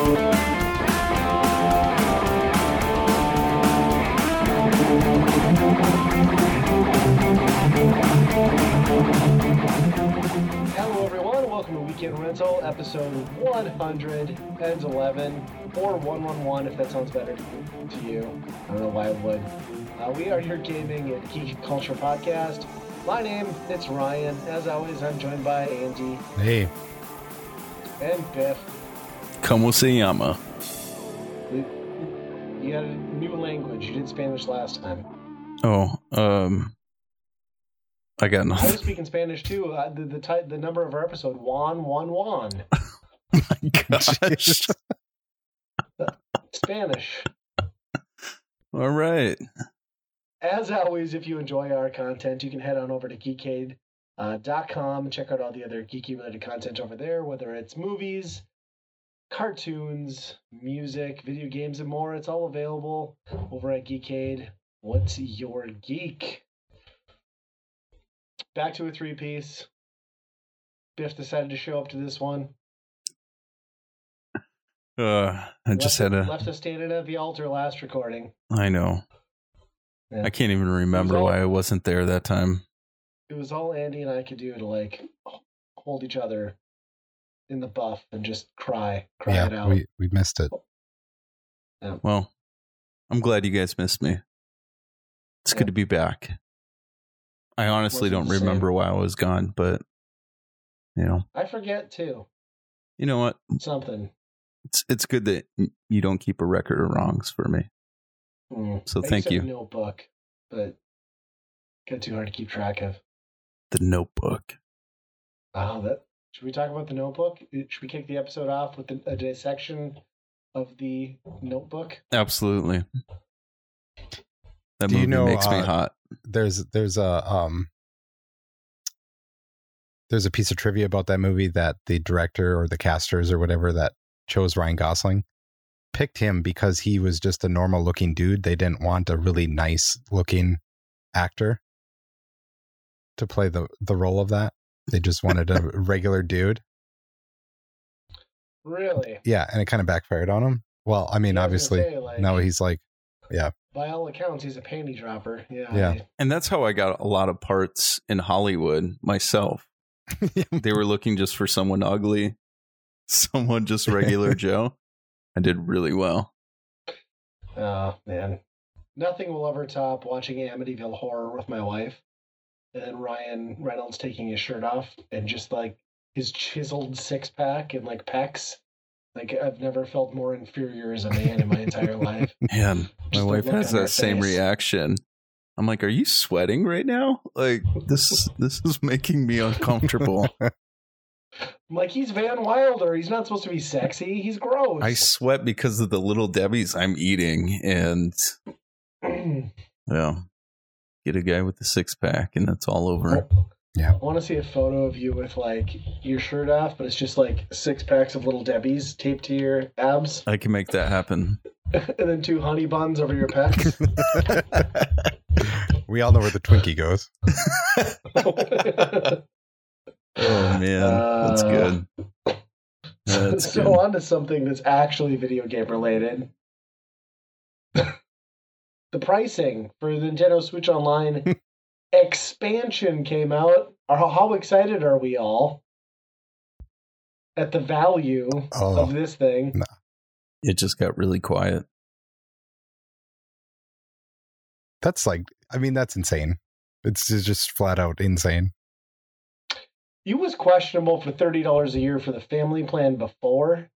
Hello, everyone. Welcome to Weekend Rental, episode 111, or 111 if that sounds better to you. I don't know why it would. Uh, we are your gaming and geek culture podcast. My name is Ryan. As always, I'm joined by Andy Hey, and Biff. Como se llama? You had a new language. You did Spanish last time. Oh, um, I got I was nothing. speaking Spanish too. Uh, the the, ti- the number of our episode Juan Juan Juan Gosh. Spanish. All right. As always, if you enjoy our content, you can head on over to geekade.com and check out all the other geeky related content over there, whether it's movies, cartoons, music, video games, and more. It's all available over at Geekade. What's your geek? Back to a three piece. Biff decided to show up to this one. Uh, I just left, had a. left us standing at the altar last recording. I know. Yeah. I can't even remember all- why I wasn't there that time. it was all Andy and I could do to like hold each other in the buff and just cry, cry it yeah, out. we, we missed it. Yeah. Well, I'm glad you guys missed me. It's Yeah. good to be back. I honestly don't the same. remember why I was gone, but you know, I forget too. you know what? Something. It's it's good that you don't keep a record of wrongs for me. Mm. So I thank you. a notebook, but got too hard to keep track of. The Notebook. Oh, that should we talk about the notebook? Should we kick the episode off with a dissection of the notebook? Absolutely. That Do you movie know, makes me uh, hot. There's there's a um there's a piece of trivia about that movie that the director or the casters or whatever that chose Ryan Gosling picked him because he was just a normal looking dude. They didn't want a really nice looking actor to play the the role of that. They just wanted a regular dude. Really? Yeah, and it kind of backfired on him. Well, I mean, Yeah, I obviously say, like, now he's like yeah. by all accounts, he's a panty dropper. Yeah. Yeah. And that's how I got a lot of parts in Hollywood myself. They were looking just for someone ugly, someone just regular Joe. I did really well. Oh man, nothing will ever top watching Amityville Horror with my wife, and then Ryan mm-hmm. Reynolds taking his shirt off and just like his chiseled six pack and like pecs. Like I've never felt more inferior as a man in my entire life. Man, my Just the wife has that same face. reaction. I'm like, "Are you sweating right now? Like this this is making me uncomfortable." I'm like he's Van Wilder. He's not supposed to be sexy. He's gross. I sweat because of the Little Debbies I'm eating and yeah. Get a guy with a six pack and that's all over. Yeah. I want to see a photo of you with like your shirt off, but it's just like six packs of Little Debbie's taped to your abs, I can make that happen. and then two honey buns over your pecs. we all know where the Twinkie goes. Oh man, that's Uh, good. That's so good. on to something that's actually video game related. The pricing for the Nintendo Switch Online expansion came out. How excited are we all at the value Oh. of this thing? It just got really quiet. That's like, I mean, that's insane. It's it's just flat out insane. You was questionable for thirty dollars a year for the family plan before,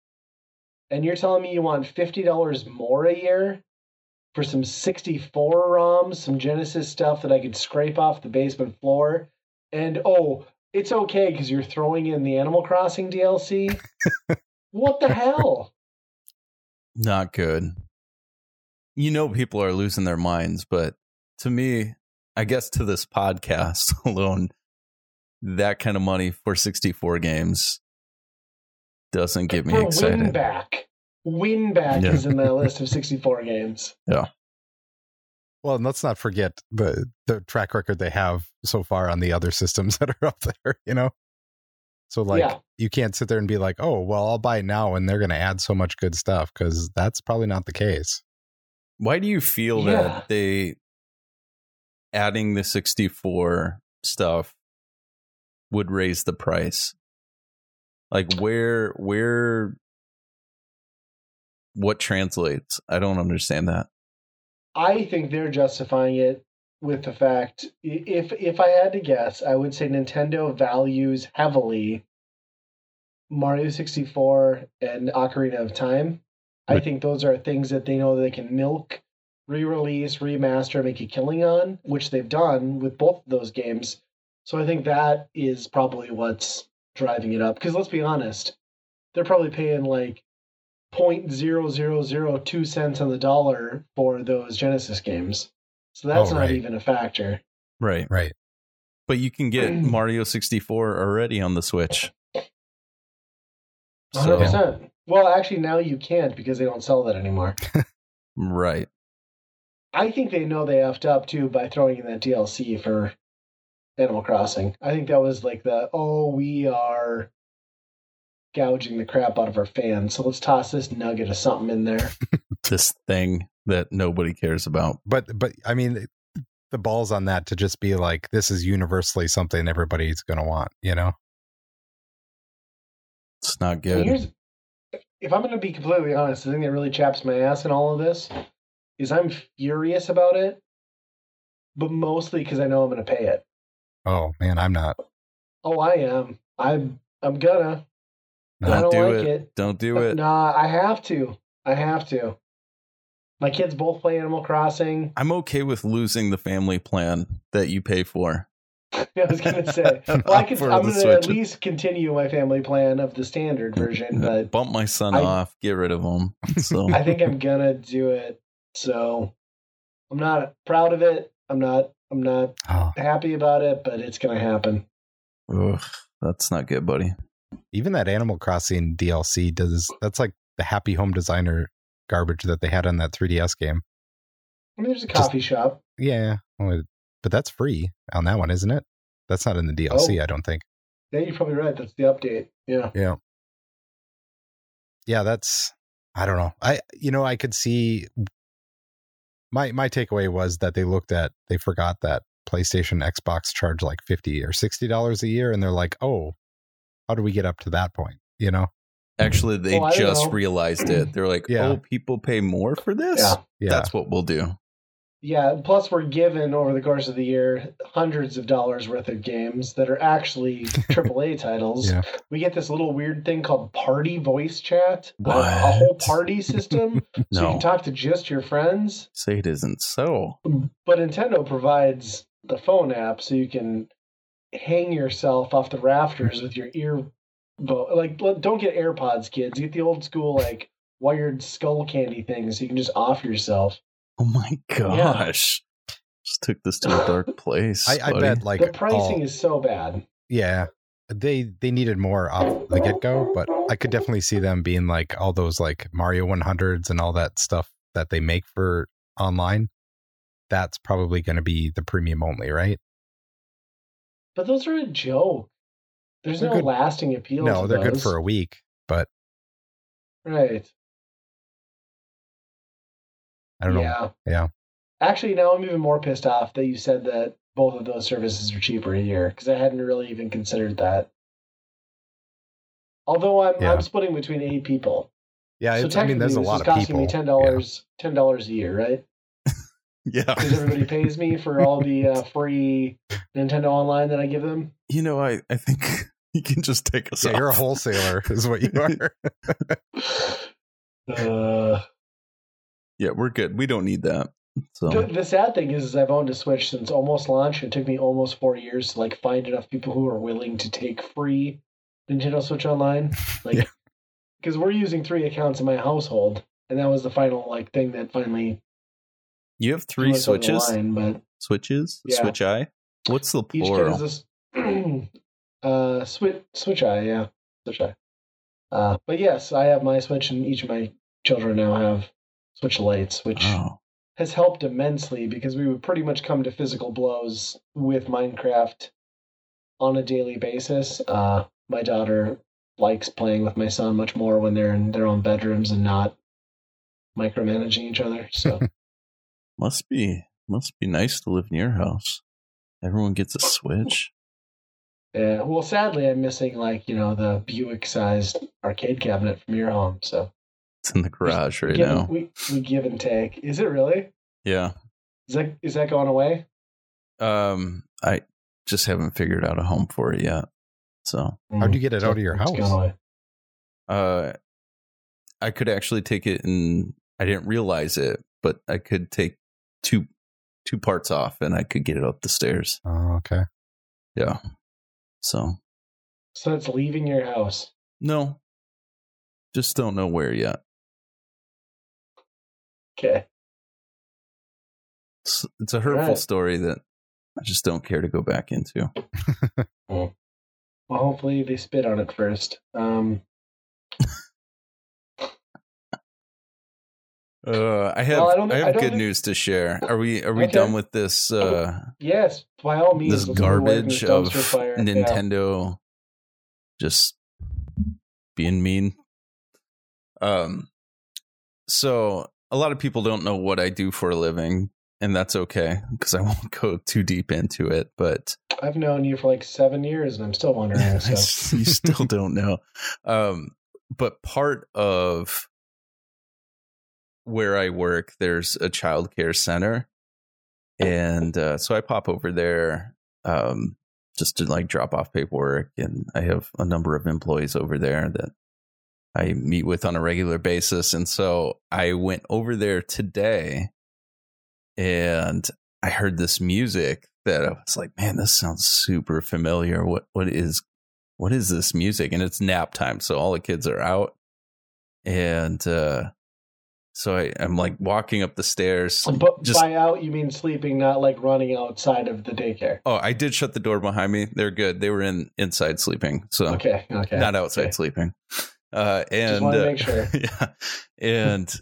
and you're telling me you want fifty dollars more a year for some sixty-four ROMs, some Genesis stuff that I could scrape off the basement floor, and oh, it's okay because you're throwing in the Animal Crossing DLC. what the hell? Not good. You know, people are losing their minds, but to me, I guess to this podcast alone, that kind of money for 64 games doesn't get me excited. Winback. Winback Yeah. is in that list of sixty-four games. Yeah. Well, and let's not forget the the track record they have so far on the other systems that are up there. You know, So like Yeah. you can't sit there and be like, "Oh, well, I'll buy it now and they're going to add so much good stuff" cuz that's probably not the case. Why do you feel Yeah. that they adding the 64 stuff would raise the price? Like where where what translates? I don't understand that. I think they're justifying it with the fact if if I had to guess, I would say Nintendo values heavily Mario 64 and Ocarina of Time. I think those are things that they know they can milk, re-release, remaster, make a killing on, which they've done with both of those games. So I think that is probably what's driving it up. Because let's be honest, they're probably paying like point zero zero zero two cents on the dollar for those Genesis games. So that's Oh, not even a factor. Right. Right. But you can get Mario 64 already on the Switch. hundred So, percent. Well, actually, now you can't because they don't sell that anymore. right. I think they know they effed up too by throwing in that DLC for Animal Crossing. I think that was like the oh we are gouging the crap out of our fans, so let's toss this nugget of something in there. This thing that nobody cares about. But but I mean the balls on that to just be like this is universally something everybody's going to want, you know? It's not good. here's if I'm going to be completely honest, the thing that really chaps my ass in all of this is I'm furious about it, but mostly because I know I'm going to pay it. Oh, man, I'm not. Oh, I am. I'm. I'm gonna. I Don't don't do like it. it. Don't do it. Nah, I have to. I have to. My kids both play Animal Crossing. I'm okay with losing the family plan that you pay for. I was gonna say, well, I could, I'm gonna at least continue my family plan of the standard version, but Bump my son I- off, get rid of him. So I think I'm gonna do it. So I'm not proud of it. I'm not. I'm not Oh, happy about it, but it's gonna happen. Ugh, that's not good, buddy. Even that Animal Crossing DLC does that's like the Happy Home Designer garbage that they had on that 3DS game. I mean, there's a Just- coffee shop. Yeah, oh, but that's free on that one, isn't it? That's not in the DLC, Oh. I don't think. Yeah, you're probably right. That's the update. Yeah. Yeah. Yeah, that's I don't know. I you know, I could see my my takeaway was that they looked at they forgot that PlayStation Xbox charge like 50 or 60 dollars a year and they're like, "Oh, how do we get up to that point?" You know? Actually, they Oh, just know. realized it. They're like, Yeah. "Oh, people pay more for this. Yeah. Yeah. That's what we'll do." Yeah, plus we're given over the course of the year hundreds of dollars worth of games that are actually AAA titles. Yeah. We get this little weird thing called party voice chat, a- a whole party system, so you can talk to just your friends. say it isn't so. But Nintendo provides the phone app so you can hang yourself off the rafters mm-hmm. with your ear. Like, don't get AirPods, kids. Get the old school like wired Skullcandy things so you can just off yourself. Oh my gosh! Just took this to a dark place. I, I bet like the pricing all- is so bad. yeah. They they needed more off the get go, but I could definitely see them being like all those like Mario 100s and all that stuff that they make for online. That's probably going to be the premium only, right? But those are a joke. There's They're no good- lasting appeal. No, they're good for a week, but right. I don't know. yeah. Yeah. Actually, now I'm even more pissed off that you said that both of those services are cheaper a year because I hadn't really even considered that. Although I'm Yeah. I'm splitting between eight people, Yeah, so I mean, there's a technically lot this of is costing me ten dollars ten dollars a year, right? Yeah. Because everybody pays me for all the uh, free Nintendo Online that I give them. You know, I I think you can just take us Yeah, off. you're a wholesaler, is what you are. Uh, yeah, we're good. We don't need that. So The, the sad thing is, is I've owned a Switch since almost launch. It took me almost four years to like find enough people who are willing to take free Nintendo Switch Online. Like, Yeah. because we're using three accounts in my household, and that was the final like thing that finally you have three the switches. line, but Switches. Yeah. Switch eye. What's the plural? each kid this uh Switch Switch Eye, yeah, Switch Eye. Uh, but yes, I have my Switch, and each of my children now have Switch Lights, which Oh, has helped immensely because we would pretty much come to physical blows with Minecraft on a daily basis. Uh, my daughter likes playing with my son much more when they're in their own bedrooms and not micromanaging each other. So Must be must be nice to live in your house. Everyone gets a Switch. yeah, well, sadly, I'm missing like you know the Buick-sized arcade cabinet from your home. So It's in the garage right give, now. we we give and take. Is it really? Yeah. Is that is that going away? Um, I just haven't figured out a home for it yet. So, how do you get it out of your house? uh, I could actually take it and I didn't realize it, but I could take two two parts off and I could get it up the stairs. Oh, okay. Yeah. So, So it's leaving your house. no. Just don't know where yet. Okay. It's, it's a hurtful Right. story that I just don't care to go back into. Well, hopefully they spit on it first. Um, Uh, I have Well, I I I have don't good news to share. Are we are we Okay. done with this uh yes, by all means. this let's move away from garbage of fire. Yeah. Nintendo just being mean? Um so a lot of people don't know what I do for a living and that's okay because I won't go too deep into it, but I've known you for like seven years, and I'm still wondering. I So. you still don't know. Um, but part of where I work, there's a child care center, and uh, so I pop over there um, just to like drop off paperwork, and I have a number of employees over there that I meet with on a regular basis, and so I went over there today, and I heard this music that I was like, man, this sounds super familiar. What what is what is this music? And it's nap time, so all the kids are out. And uh so I, I'm like walking up the stairs. But Just by out, you mean sleeping, not like running outside of the daycare. oh, I did shut the door behind me. They're good. They were in inside sleeping, so Okay, okay. not outside okay. sleeping. Uh, and Just wanna uh, make sure. yeah, and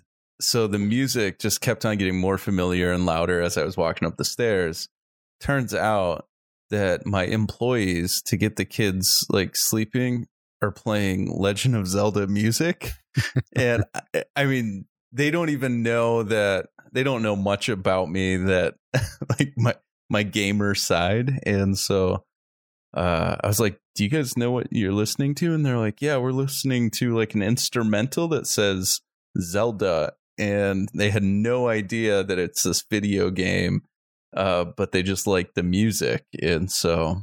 so the music just kept on getting more familiar and louder as I was walking up the stairs. Turns out that my employees to get the kids like sleeping are playing Legend of Zelda music, and I, I mean they don't even know that they don't know much about me that like my my gamer side, and so uh, I was like, "Do you guys know what you're listening to?" And they're like, "Yeah, we're listening to like an instrumental that says Zelda," and they had no idea that it's this video game, uh, but they just like the music, and so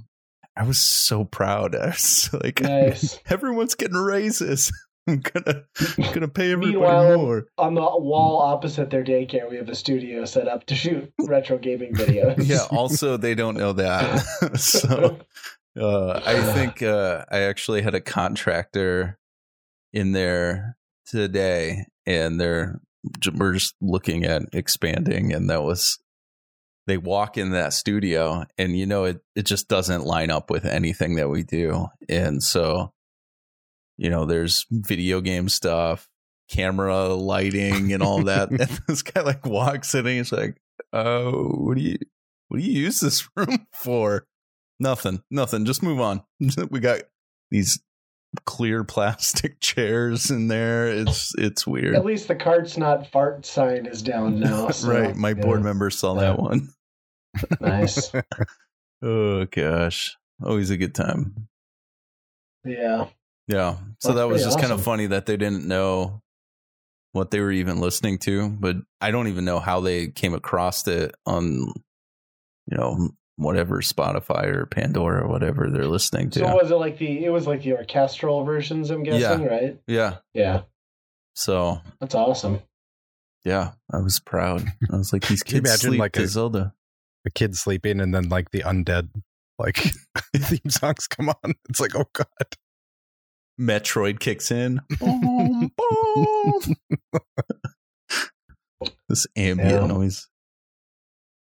I was so proud. I was like, Nice. "Everyone's getting raises." I'm gonna I'm gonna pay everybody Meanwhile- more. On the wall opposite their daycare, we have a studio set up to shoot retro gaming videos. Yeah. Also, they don't know that, so Uh, I think uh, I actually had a contractor in there today, and they're we're just looking at expanding, and that was they walk in that studio, and you know it it just doesn't line up with anything that we do, and so you know there's video game stuff, camera lighting, and all that. and this guy like walks in, and he's like, "Oh, what do you what do you use this room for?" Nothing, nothing. Just move on. we got these clear plastic chairs in there. It's it's weird. At least the cart's not fart sign is down now. so, right. My yeah. board member saw Yeah. that one. Nice. Oh gosh. Always a good time. Yeah. Yeah. So That's that was pretty just kind of funny that they didn't know what they were even listening to, but I don't even know how they came across it on you know, whatever Spotify or Pandora or whatever they're listening to. So was it like the it was like the orchestral versions? I'm guessing, right? yeah. Yeah. So That's awesome. yeah, I was proud. I was like, these kids imagine, sleep like, to a- Zelda. The kid sleeping, and then like the undead like theme songs come on. It's like, oh god. Metroid kicks in. Boom, boom. this ambient Yeah. noise.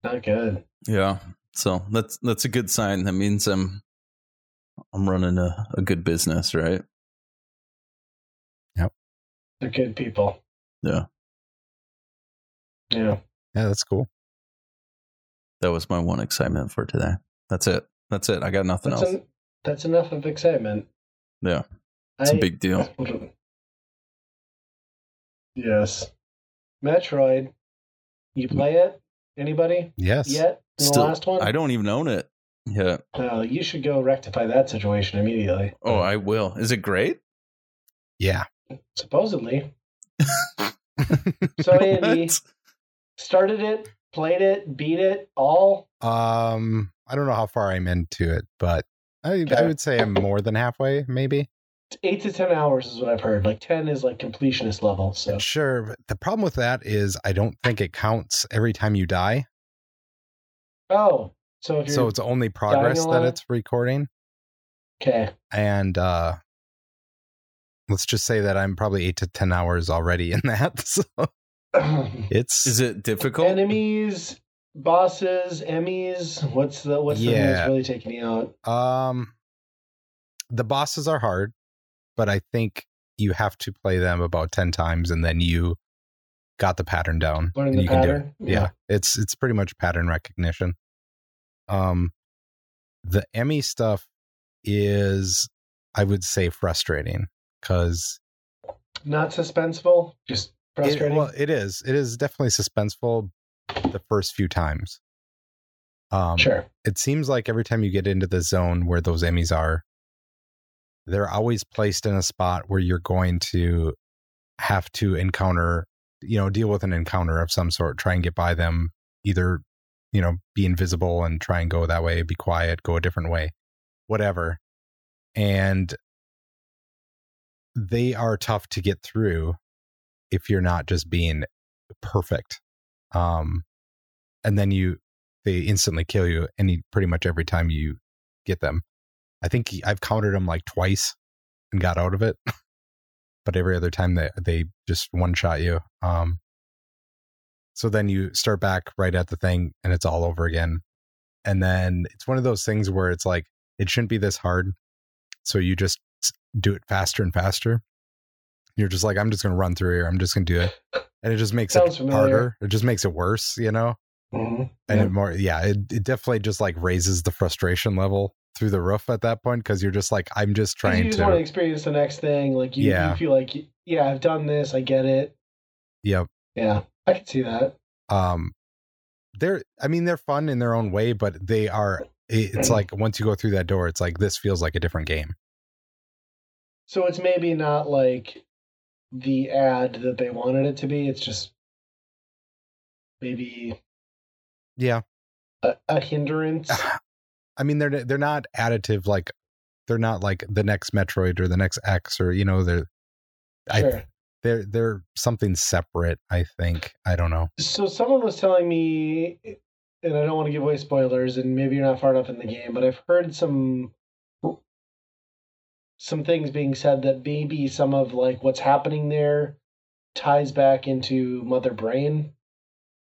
Not good. Yeah. So that's that's a good sign. That means I'm I'm running a, a good business, right? Yep. They're good people. Yeah. Yeah. Yeah, that's cool. That was my one excitement for today. That's it. That's it. I got nothing That's else. en- that's enough of excitement. Yeah, it's a I- big deal. yes. Metroid. You play it? Anybody? Yes. Yet? In Still, the last one? I don't even own it. Yeah. Oh, you should go rectify that situation immediately. Oh, I will. Is it great? Yeah. Supposedly. So, Andy, started it, played it, beat it, all. Um, I don't know how far I'm into it, but I, I would say I'm more than halfway, maybe. Eight to ten hours is what I've heard. Like ten is like completionist level. So Sure. But the problem with that is I don't think it counts every time you die. oh, so if you're So it's only progress that it's recording. okay, And uh let's just say that I'm probably eight to ten hours already in that. So it's Is it difficult? enemies, bosses, EMMIs. What's the what's the thing that's really taking you out? Um, the bosses are hard, but I think you have to play them about ten times, and then you got the pattern down. Learn and the you can do pattern. it. Yeah. it's it's pretty much pattern recognition. Um, the EMMI stuff is, I would say, frustrating because Not suspenseful, just frustrating. well, it is. It is definitely suspenseful the first few times. Um, sure. it seems like every time you get into the zone where those EMMIs are, they're always placed in a spot where you're going to have to encounter, you know, deal with an encounter of some sort, try and get by them, either, you know, be invisible and try and go that way, be quiet, go a different way, whatever. And they are tough to get through if you're not just being perfect. Um, and then you, they instantly kill you any pretty much every time you get them. I think I've countered them like twice and got out of it, but every other time they they just one shot you. Um, so then you start back right at the thing and it's all over again, and then it's one of those things where it's like it shouldn't be this hard, so you just do it faster and faster. You're just like I'm just gonna run through here. I'm just gonna do it, and it just makes Sounds it familiar. harder. It just makes it worse, you know Mhm. and Yeah. it more yeah it, it definitely just like raises the frustration level through the roof at that point because you're just like i'm just trying you just want to to experience the next thing. Like you, Yeah. you feel like, yeah, I've done this. I get it. yep Yeah, I can see that. um they're i mean they're fun in their own way but they are it's like once you go through that door it's like this feels like a different game So it's maybe not like the ad that they wanted it to be. It's just maybe yeah a, a hindrance. i mean they're they're not additive like they're not like the next metroid or the next x or you know they're i they're they're something separate i think. I don't know. So someone was telling me, eh, and I don't want to give away spoilers, and maybe you're not far enough in the game, but I've heard some some things being said that maybe some of like what's happening there ties back into Mother Brain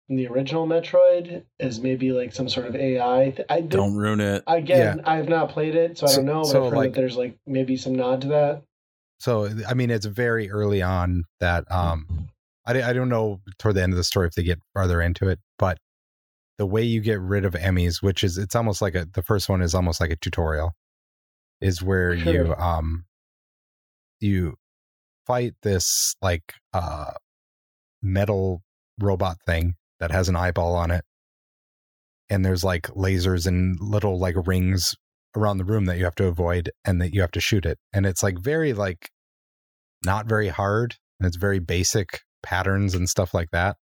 in the original Metroid as maybe like some sort of AI. I Don't ruin it. Again, I have not played it, so I don't know. But so, I've heard like- that there's like maybe some nod to that. So I mean, it's very early on that um, I I don't know toward the end of the story if they get farther into it, but the way you get rid of EMMIs, which is it's almost like a the first one is almost like a tutorial, is where you um you fight this like uh metal robot thing that has an eyeball on it. And there's like lasers and little like rings around the room that you have to avoid and that you have to shoot it. And it's like very like not very hard and it's very basic patterns and stuff like that.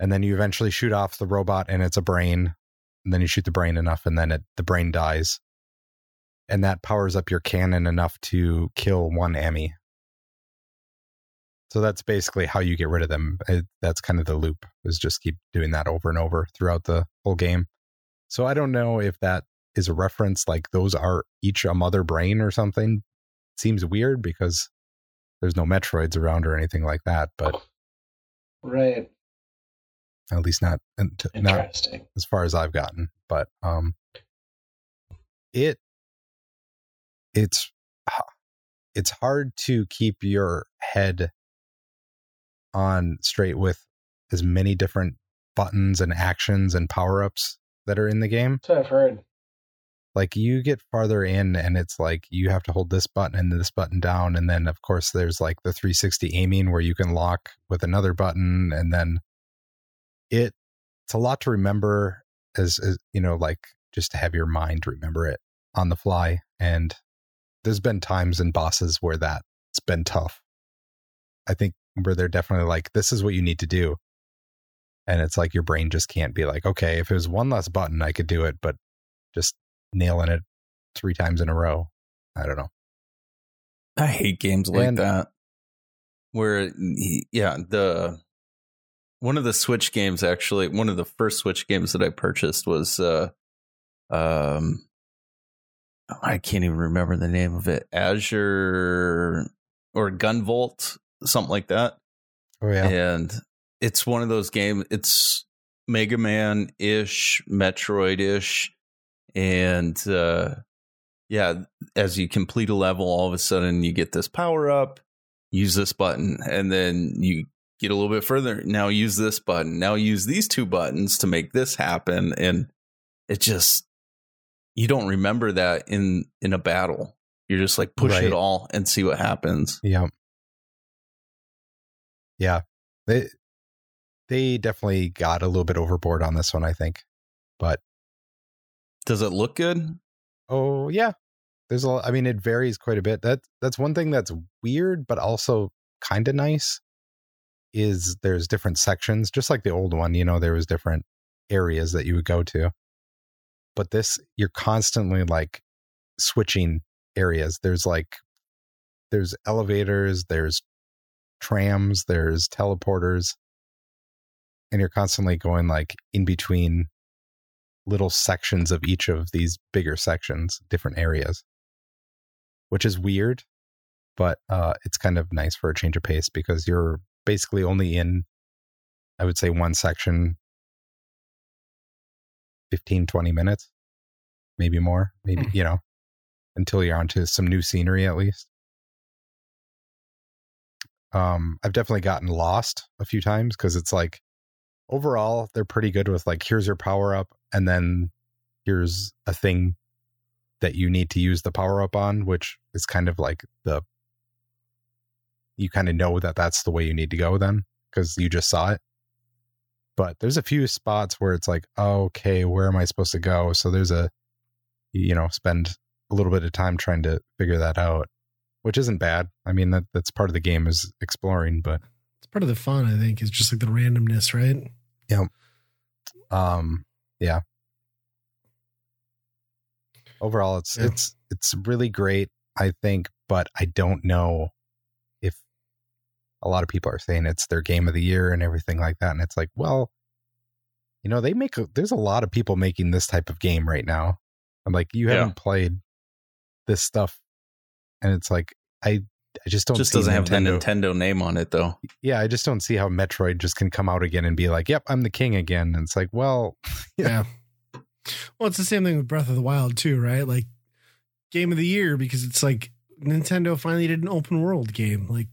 And then you eventually shoot off the robot and it's a brain. And then you shoot the brain enough and then it the brain dies. And that powers up your cannon enough to kill one EMMI so that's basically how you get rid of them it, that's kind of the loop is just keep doing that over and over throughout the whole game so i don't know if that is a reference like those are each a mother brain or something seems weird because there's no metroids around or anything like that but Right. at least not not Interesting. as far as I've gotten. But um, it it's it's hard to keep your head on straight with as many different buttons and actions and power ups that are in the game. That's what I've heard. like you get farther in and it's like you have to hold this button and this button down and then of course there's like the 360 aiming where you can lock with another button and then it it's a lot to remember as, as you know like just to have your mind remember it on the fly and there's been times in bosses where that's been tough i think where they're definitely like this is what you need to do. And it's like your brain just can't be like okay if it was one less button i could do it but just nailing it three times in a row. I don't know. I hate games like And- that. Where, yeah, the one of the Switch games actually, one of the first Switch games that I purchased was, uh, um, I can't even remember the name of it, Azure or Gunvolt, something like that. oh yeah And it's one of those games. It's Mega Man ish, Metroid ish, and uh, yeah, as you complete a level, all of a sudden you get this power up. Use this button, and then you get a little bit further. Now use this button. Now use these two buttons to make this happen, and it just you don't remember that in in a battle. You're just like push Right. it all and see what happens. Yeah. Yeah. They they definitely got a little bit overboard on this one, I think. But Does it look good? oh yeah. There's a I mean it varies quite a bit. That that's one thing that's weird but also kind of nice is there's different sections just like the old one, you know, there was different areas that you would go to. But this you're constantly like switching areas. There's like there's elevators, there's trams, there's teleporters, and you're constantly going like in between little sections of each of these bigger sections, different areas, which is weird, but uh, it's kind of nice for a change of pace because you're basically only in, I would say, one section 15, 20 minutes, maybe more, maybe, Hmm. you know, until you're onto some new scenery at least. Um, I've definitely gotten lost a few times because it's like overall they're pretty good with like here's your power up and then here's a thing that you need to use the power up on, which is kind of like the you kind of know that that's the way you need to go then because you just saw it. But there's a few spots where it's like, okay, where am I supposed to go? So there's a you know spend a little bit of time trying to figure that out, which isn't bad. I mean that that's part of the game is exploring, but It's part of the fun, I think, is just like the randomness, right? Yeah. Um yeah overall it's Yeah. it's it's really great i think but i don't know if a lot of people are saying it's their game of the year and everything like that and it's like well you know they make a, there's a lot of people making this type of game right now i'm like you Yeah. haven't played this stuff and it's like i i just don't just see doesn't have the Nintendo- Nintendo name on it though. yeah i just don't see how metroid just can come out again and be like yep i'm the king again and it's like well Yeah. Well, it's the same thing with Breath of the Wild too, right? Like game of the year because it's like Nintendo finally did an open world game. Like,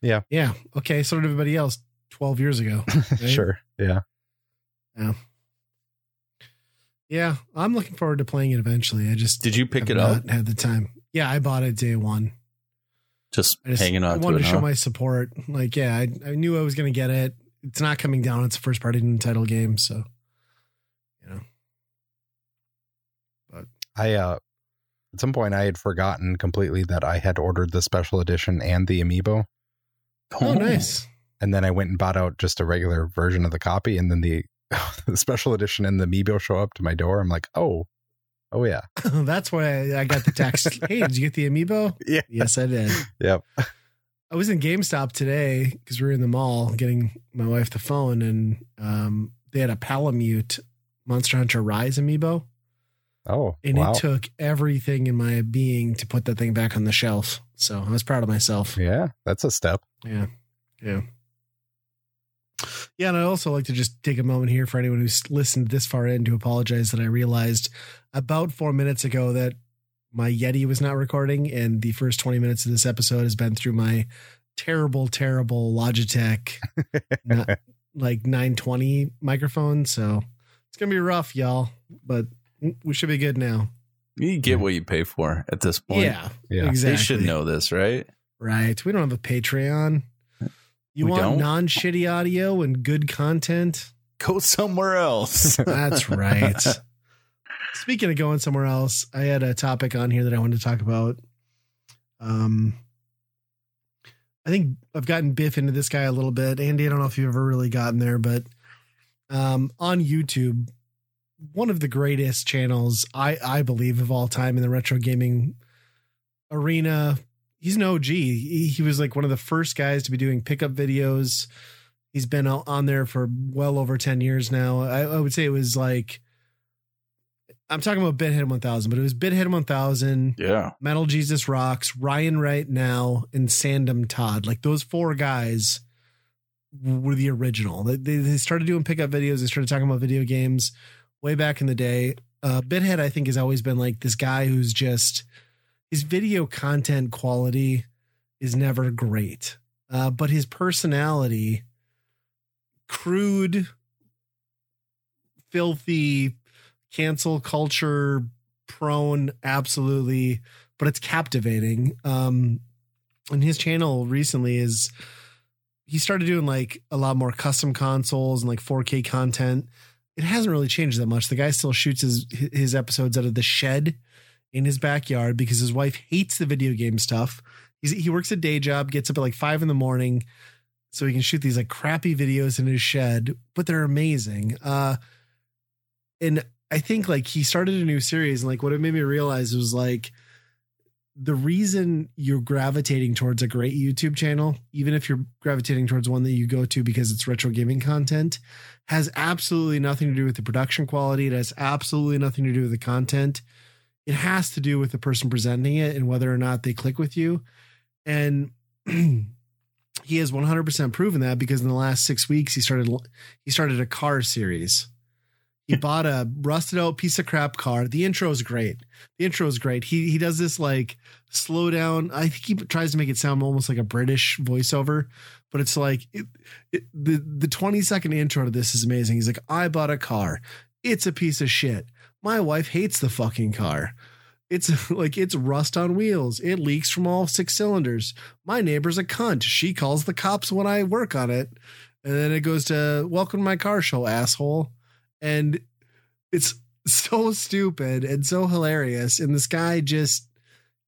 Yeah. yeah, okay. So did everybody else twelve years ago. right? sure yeah Yeah, I'm looking forward to playing it eventually. I just Did you pick it up? not Had the time? Yeah, I bought it day one. Just I just hanging I on to wanted it. to show huh? my support. Like, yeah, I, I knew I was going to get it. It's not coming down. It's a first party Nintendo title game, so you know. But I uh at some point I had forgotten completely that I had ordered the special edition and the amiibo. Oh, nice. And then I went and bought out just a regular version of the copy and then the the special edition and the amiibo show up to my door. I'm like, "Oh. Oh yeah." That's why I, got the text. hey, did you get the amiibo? Yeah. Yes, I did. Yep. I was in GameStop today because we were in the mall getting my wife the phone, and um, they had a Palamute Monster Hunter Rise amiibo, Oh. and wow. it took everything in my being to put that thing back on the shelf. So I was proud of myself. yeah, that's a step. Yeah. Yeah. Yeah, and I'd also like to just take a moment here for anyone who's listened this far in to apologize that I realized about four minutes ago that my Yeti was not recording, and the first 20 minutes of this episode has been through my terrible, terrible Logitech not, like 920 microphone. So it's gonna be rough, y'all, but we should be good now. You get what you pay for at this point. Yeah, Yeah. exactly. They should know this, right? Right. We don't have a Patreon. You We want don't? non shitty audio and good content? Go somewhere else. That's right. Speaking of going somewhere else, I had a topic on here that I wanted to talk about. Um, I think I've gotten Biff into this guy a little bit. Andy, I don't know if you've ever really gotten there, but um, on YouTube, one of the greatest channels I I believe of all time in the retro gaming arena. He's an OG. He, he was like one of the first guys to be doing pickup videos. He's been on there for well over 10 years now. I, I would say it was like, I'm talking about Bithead 1000, but it was Bithead 1000, yeah. Metal Jesus Rocks, Ryan Right Now, and Sandom Todd. Like those four guys were the original. They, they, they started doing pickup videos. They started talking about video games way back in the day. Uh, Bithead, I think, has always been like this guy who's just his video content quality is never great, uh, but his personality, crude, filthy, cancel culture prone, absolutely, but it's captivating. Um, and his channel recently is he started doing like a lot more custom consoles and like 4K content. It hasn't really changed that much. The guy still shoots his his episodes out of the shed in his backyard because his wife hates the video game stuff. He's, he works a day job, gets up at like five in the morning so he can shoot these like crappy videos in his shed, but they're amazing. Uh, and I think like he started a new series, and like what it made me realize was like the reason you're gravitating towards a great YouTube channel, even if you're gravitating towards one that you go to because it's retro gaming content, has absolutely nothing to do with the production quality. It has absolutely nothing to do with the content. It has to do with the person presenting it and whether or not they click with you. And he has 100% proven that because in the last six weeks he started he started a car series. He bought a rusted out piece of crap car. The intro is great. The intro is great. He he does this like slow down. I think he tries to make it sound almost like a British voiceover, but it's like it, it, the the 20 second intro to this is amazing. He's like, I bought a car. It's a piece of shit. My wife hates the fucking car. It's like it's rust on wheels. It leaks from all six cylinders. My neighbor's a cunt. She calls the cops when I work on it. And then it goes to welcome to my car show, asshole. And it's so stupid and so hilarious. And this guy just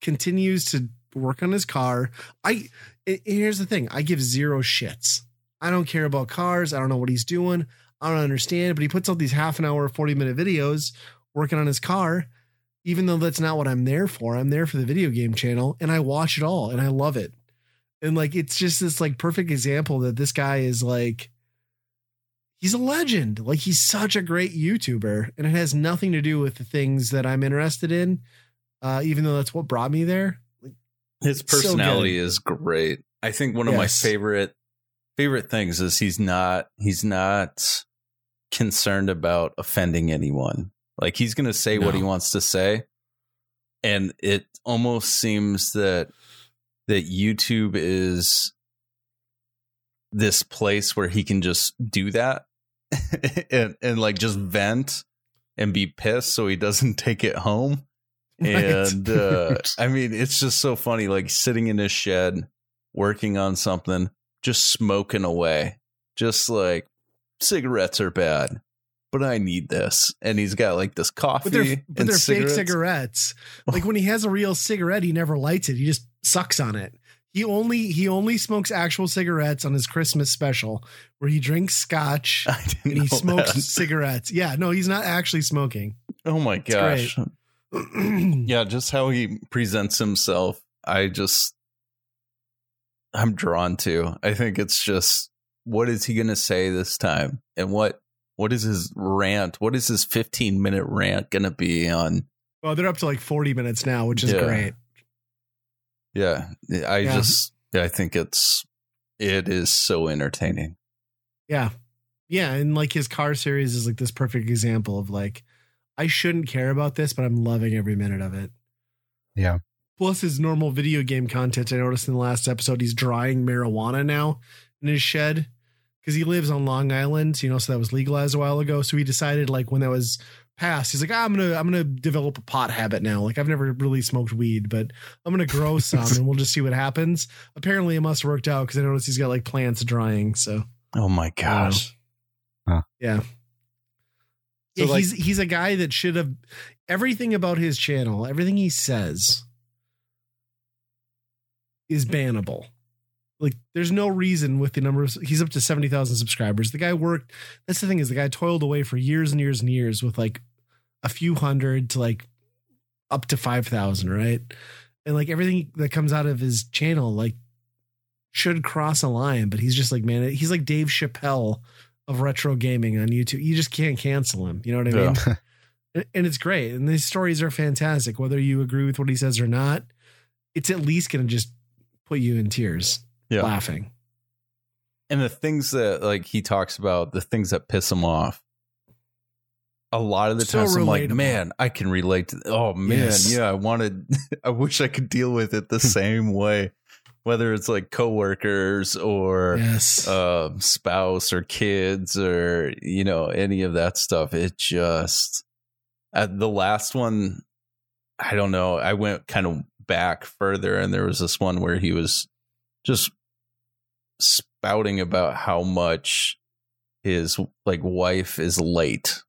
continues to work on his car. I here's the thing: I give zero shits. I don't care about cars. I don't know what he's doing. I don't understand. But he puts out these half an hour, forty minute videos working on his car even though that's not what I'm there for. I'm there for the video game channel and I watch it all and I love it. And like it's just this like perfect example that this guy is like he's a legend. Like he's such a great YouTuber and it has nothing to do with the things that I'm interested in. Uh even though that's what brought me there. His personality good. is great. I think one of my favorite favorite things is he's not he's not concerned about offending anyone. Like he's going to say what he wants to say. And it almost seems that that YouTube is this place where he can just do that and and like just vent and be pissed so he doesn't take it home. And uh, I mean, it's just so funny. Like sitting in his shed, working on something, just smoking away, just like cigarettes are bad, but I need this. And he's got like this coffee but they're but and they're cigarettes. fake cigarettes. Like when he has a real cigarette, he never lights it. He just sucks on it. He only he only smokes actual cigarettes on his Christmas special, where he drinks scotch and he smokes that. cigarettes. Yeah, no, he's not actually smoking. Oh my gosh! Yeah, just how he presents himself. I just I'm drawn to. I think it's just what is he going to say this time, and what what is his rant? What is his 15 minute rant going to be on? well, they're up to like 40 minutes now, which is Yeah. great. Yeah, I Yeah. just I think it's it is so entertaining. Yeah. Yeah. And like his car series is like this perfect example of like, I shouldn't care about this, but I'm loving every minute of it. Yeah. Plus his normal video game content. I noticed in the last episode, he's drying marijuana now in his shed because he lives on Long Island, you know, so that was legalized a while ago. So he decided like when that was passed, He's like, ah, I'm gonna I'm gonna develop a pot habit now. Like I've never really smoked weed, but I'm gonna grow some and we'll just see what happens. Apparently, it must have worked out because I noticed he's got like plants drying. So Oh my gosh. yeah, So, yeah. like- he's he's a guy that should have everything about his channel, everything he says is bannable. Like there's no reason with the number of he's up to 70,000 subscribers. The guy worked that's the thing is the guy toiled away for years and years and years with like a few hundred to like up to 5,000, right? And like everything that comes out of his channel like should cross a line, but he's just like man, he's like Dave Chappelle of retro gaming on YouTube. You just can't cancel him. You know what I mean? Yeah. And- and it's great. And these stories are fantastic. Whether you agree with what he says or not, it's at least going to just put you in tears Yeah. laughing. and the things that like he talks about the things that piss him off a lot of the So times i'm like man i can relate to oh man Yes. yeah i wanted i wish i could deal with it the same way whether it's like coworkers or Yes. uh, spouse or kids or you know any of that stuff it just at the last one i don't know i went kind of back further and there was this one where he was just spouting about how much his like wife is late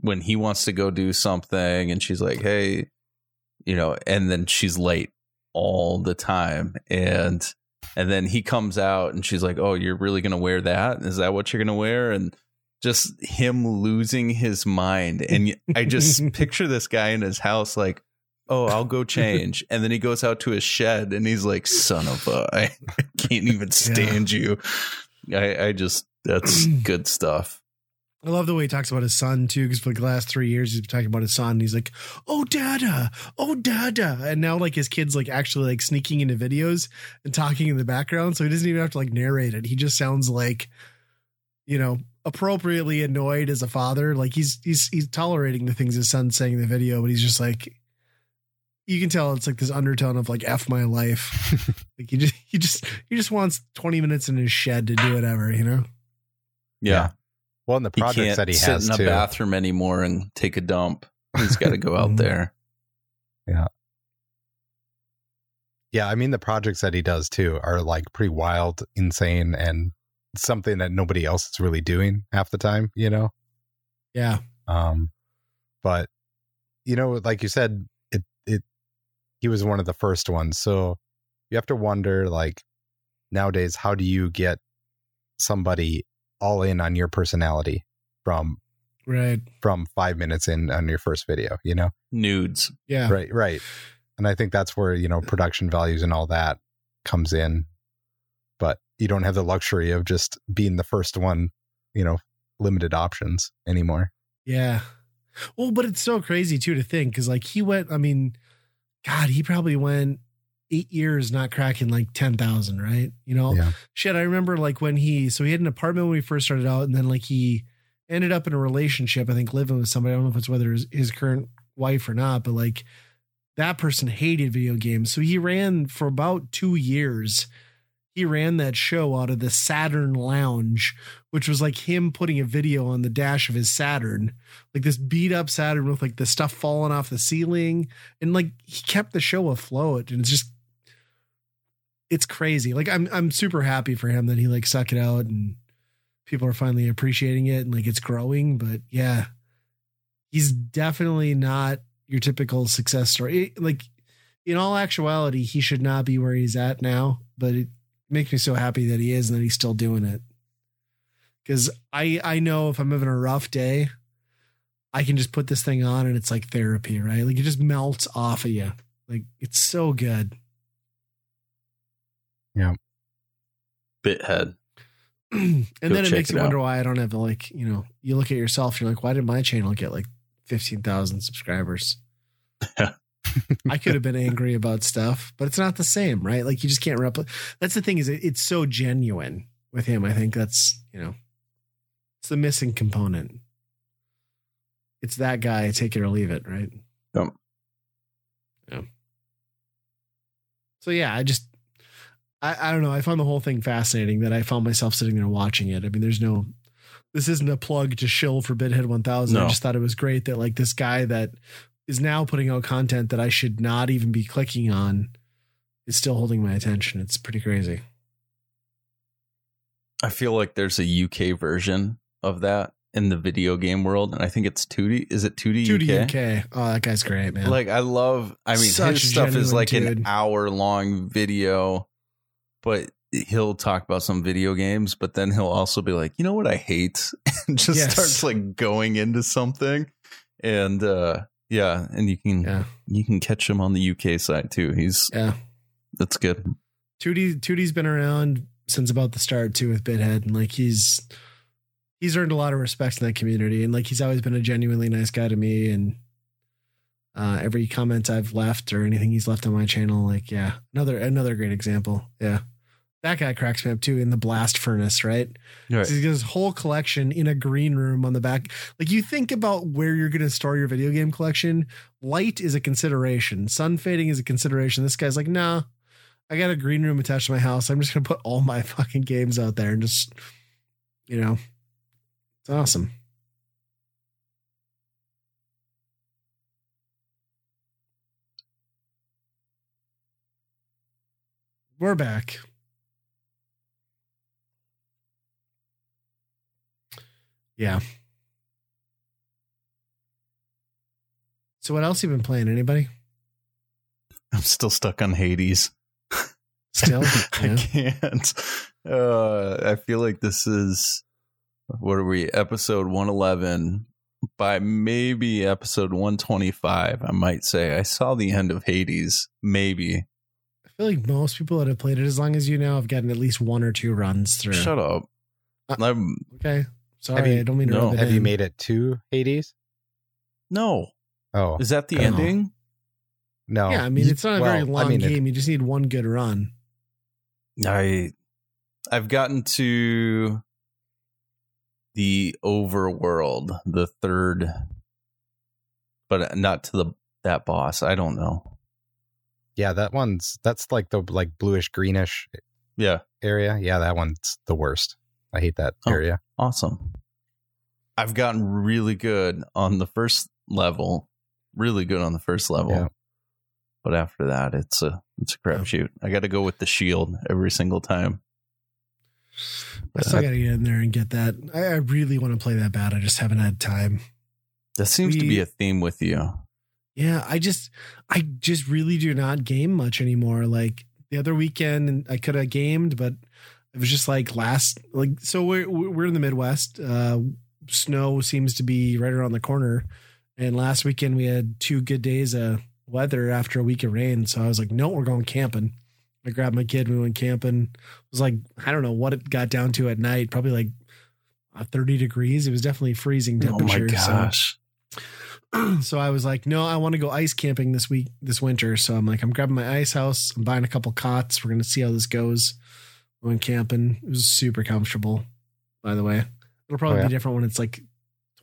when he wants to go do something and she's like hey you know and then she's late all the time. And and then he comes out and she's like oh you're really going to wear that? Is that what you're going to wear? And just him losing his mind. And i just picture this guy in his house like oh i'll go change and then he goes out to his shed and he's like son of a i can't even stand you i i just that's good stuff I love the way he talks about his son too, because for the last three years he's been talking about his son. And he's like, "Oh, dada, oh, dada," and now like his kid's like actually like sneaking into videos and talking in the background, so he doesn't even have to like narrate it. He just sounds like, you know, appropriately annoyed as a father. Like he's he's he's tolerating the things his son's saying in the video, but he's just like, you can tell it's like this undertone of like "f my life." like he just he just he just wants twenty minutes in his shed to do whatever, you know. yeah, Well, and the he projects can't that he sit has in a too. bathroom anymore and take a dump he's got to go out Mhm. there Yeah, Yeah, I mean the projects that he does too are like pretty wild, insane, and something that nobody else is really doing half the time. You know. Yeah. Um, but you know, like you said, it it he was one of the first ones, so you have to wonder, like nowadays, how do you get somebody all in on your personality from Right. from five minutes in on your first video? You know, nudes Yeah. right, right, and I think that's where you know production values and all that comes in, but you don't have the luxury of just being the first one, you know, limited options anymore. Yeah. Well, but it's so crazy too to think because like he went, I mean, God, he probably went eight years not cracking like 10,000, right? You know, Yeah. shit. I remember like when he, so he had an apartment when we first started out and then like he ended up in a relationship, I think living with somebody. I don't know if it's whether his, his current wife or not, but like that person hated video games. So he ran for about two years. He ran that show out of the Saturn Lounge, which was like him putting a video on the dash of his Saturn, like this beat up Saturn with like the stuff falling off the ceiling. And like he kept the show afloat. And it's just, it's crazy. Like I'm, I'm super happy for him that he like stuck it out and people are finally appreciating it and like it's growing. But yeah, he's definitely not your typical success story. Like in all actuality, he should not be where he's at now, but it makes me so happy that he is and that he's still doing it. Cause I I know if I'm having a rough day, I can just put this thing on and it's like therapy, right? Like it just melts off of you. Like it's so good. Yeah. Bithead and Go then it makes it you out. wonder why I don't have like, you know, you look at yourself, you're like, why did my channel get like 15,000 subscribers? I could have been angry about stuff, but it's not the same, right? Like you just can't replicate. That's the thing is it, it's so genuine with him. I think that's, you know, it's the missing component. It's that guy, take it or leave it, right? Yep. Yeah. So yeah, I just, I, I don't know. I found the whole thing fascinating that I found myself sitting there watching it. I mean, there's no, this isn't a plug to shill for Bithead 1000. I just thought it was great that like this guy that is now putting out content that I should not even be clicking on is still holding my attention. It's pretty crazy. I feel like there's a UK version of that in the video game world, and I think it's Tootie. Is it Tootie, 2D UK? UK. Oh, that guy's great, man. Like I love. I mean, Such his stuff is like dude. an hour long video, but he'll talk about some video games, but then he'll also be like, you know what I hate, and just Yes. starts like going into something, and uh yeah, and you can yeah, you can catch him on the UK side too. He's yeah. that's good. 2D 2D's been around since about the start too with Bithead, and like he's he's earned a lot of respect in that community, and like he's always been a genuinely nice guy to me, and uh, every comment I've left or anything he's left on my channel, like yeah, another another great example. Yeah, that guy cracks me up too in the blast furnace, right? Right. He's got his whole collection in a green room on the back. Like you think about where you're going to store your video game collection. Light is a consideration. Sun fading is a consideration. This guy's like, nah, I got a green room attached to my house. I'm just going to put all my fucking games out there and just, you know, it's awesome. We're back. Yeah. So what else you been playing? Anybody? I'm still stuck on Hades. Still? I can't. Uh, I feel like this is what are we? Episode 111. By maybe episode 125, I might say I saw the end of Hades. Maybe. I feel like most people that have played it as long as you now have gotten at least one or two runs through. Shut up. Uh, I'm, Okay. Sorry, Have you- I don't mean to no. rub it Have you made it to Hades? no. Oh Is that the No. ending? no. Yeah, I mean it's not a well, very I long mean, it- game. you just need one good run. I I've gotten to the overworld, the third, but not to the that boss. I don't know. yeah, that one's that's like the like bluish greenish Yeah, area. Yeah, that one's the worst. I hate that Oh. area. awesome. I've gotten really good on the first level, really good on the first level. Yeah. But after that, it's a it's a crapshoot. I got to go with the shield every single time. I still got to get in there and get that. I, I really want to play that bad. I just haven't had time. That seems to be a theme with you. Yeah, I just, I just really do not game much anymore. Like the other weekend, I could have gamed, but it was just like last, like so we're we're in the Midwest. Uh, snow seems to be right around the corner, and last weekend we had two good days of weather after a week of rain. So I was like, no, we're going camping. I grabbed my kid. We went camping. It was like I don't know what it got down to at night. Probably like uh, thirty degrees. It was definitely freezing Oh my temperature. so- gosh. so I was like, no, I want to go ice camping this week, this winter. So I'm like, I'm grabbing my ice house. I'm buying a couple cots. We're going to see how this goes. Going camping. It was super comfortable, by the way. It'll probably Oh, yeah. be different when it's like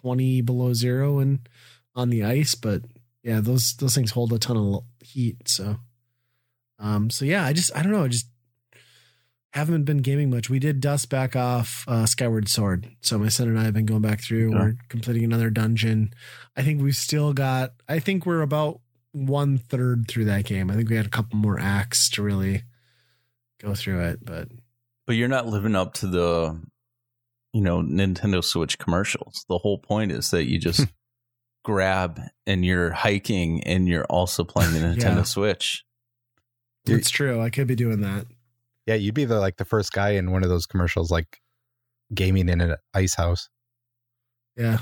20 below zero and on the ice. But yeah, those, those things hold a ton of heat. So, um, so yeah, I just, I don't know. I just haven't been gaming much. We did dust back off uh, Skyward Sword. So my son and I have been going back through. Okay. We're completing another dungeon. I think we've still got. I think we're about one third through that game. I think we had a couple more acts to really go through it. But But you're not living up to the, you know, Nintendo Switch commercials. The whole point is that you just grab and you're hiking and you're also playing the Nintendo Yeah. Switch. Dude. it's true. I could be doing that. Yeah, you'd be the like the first guy in one of those commercials, like gaming in an ice house. Yeah.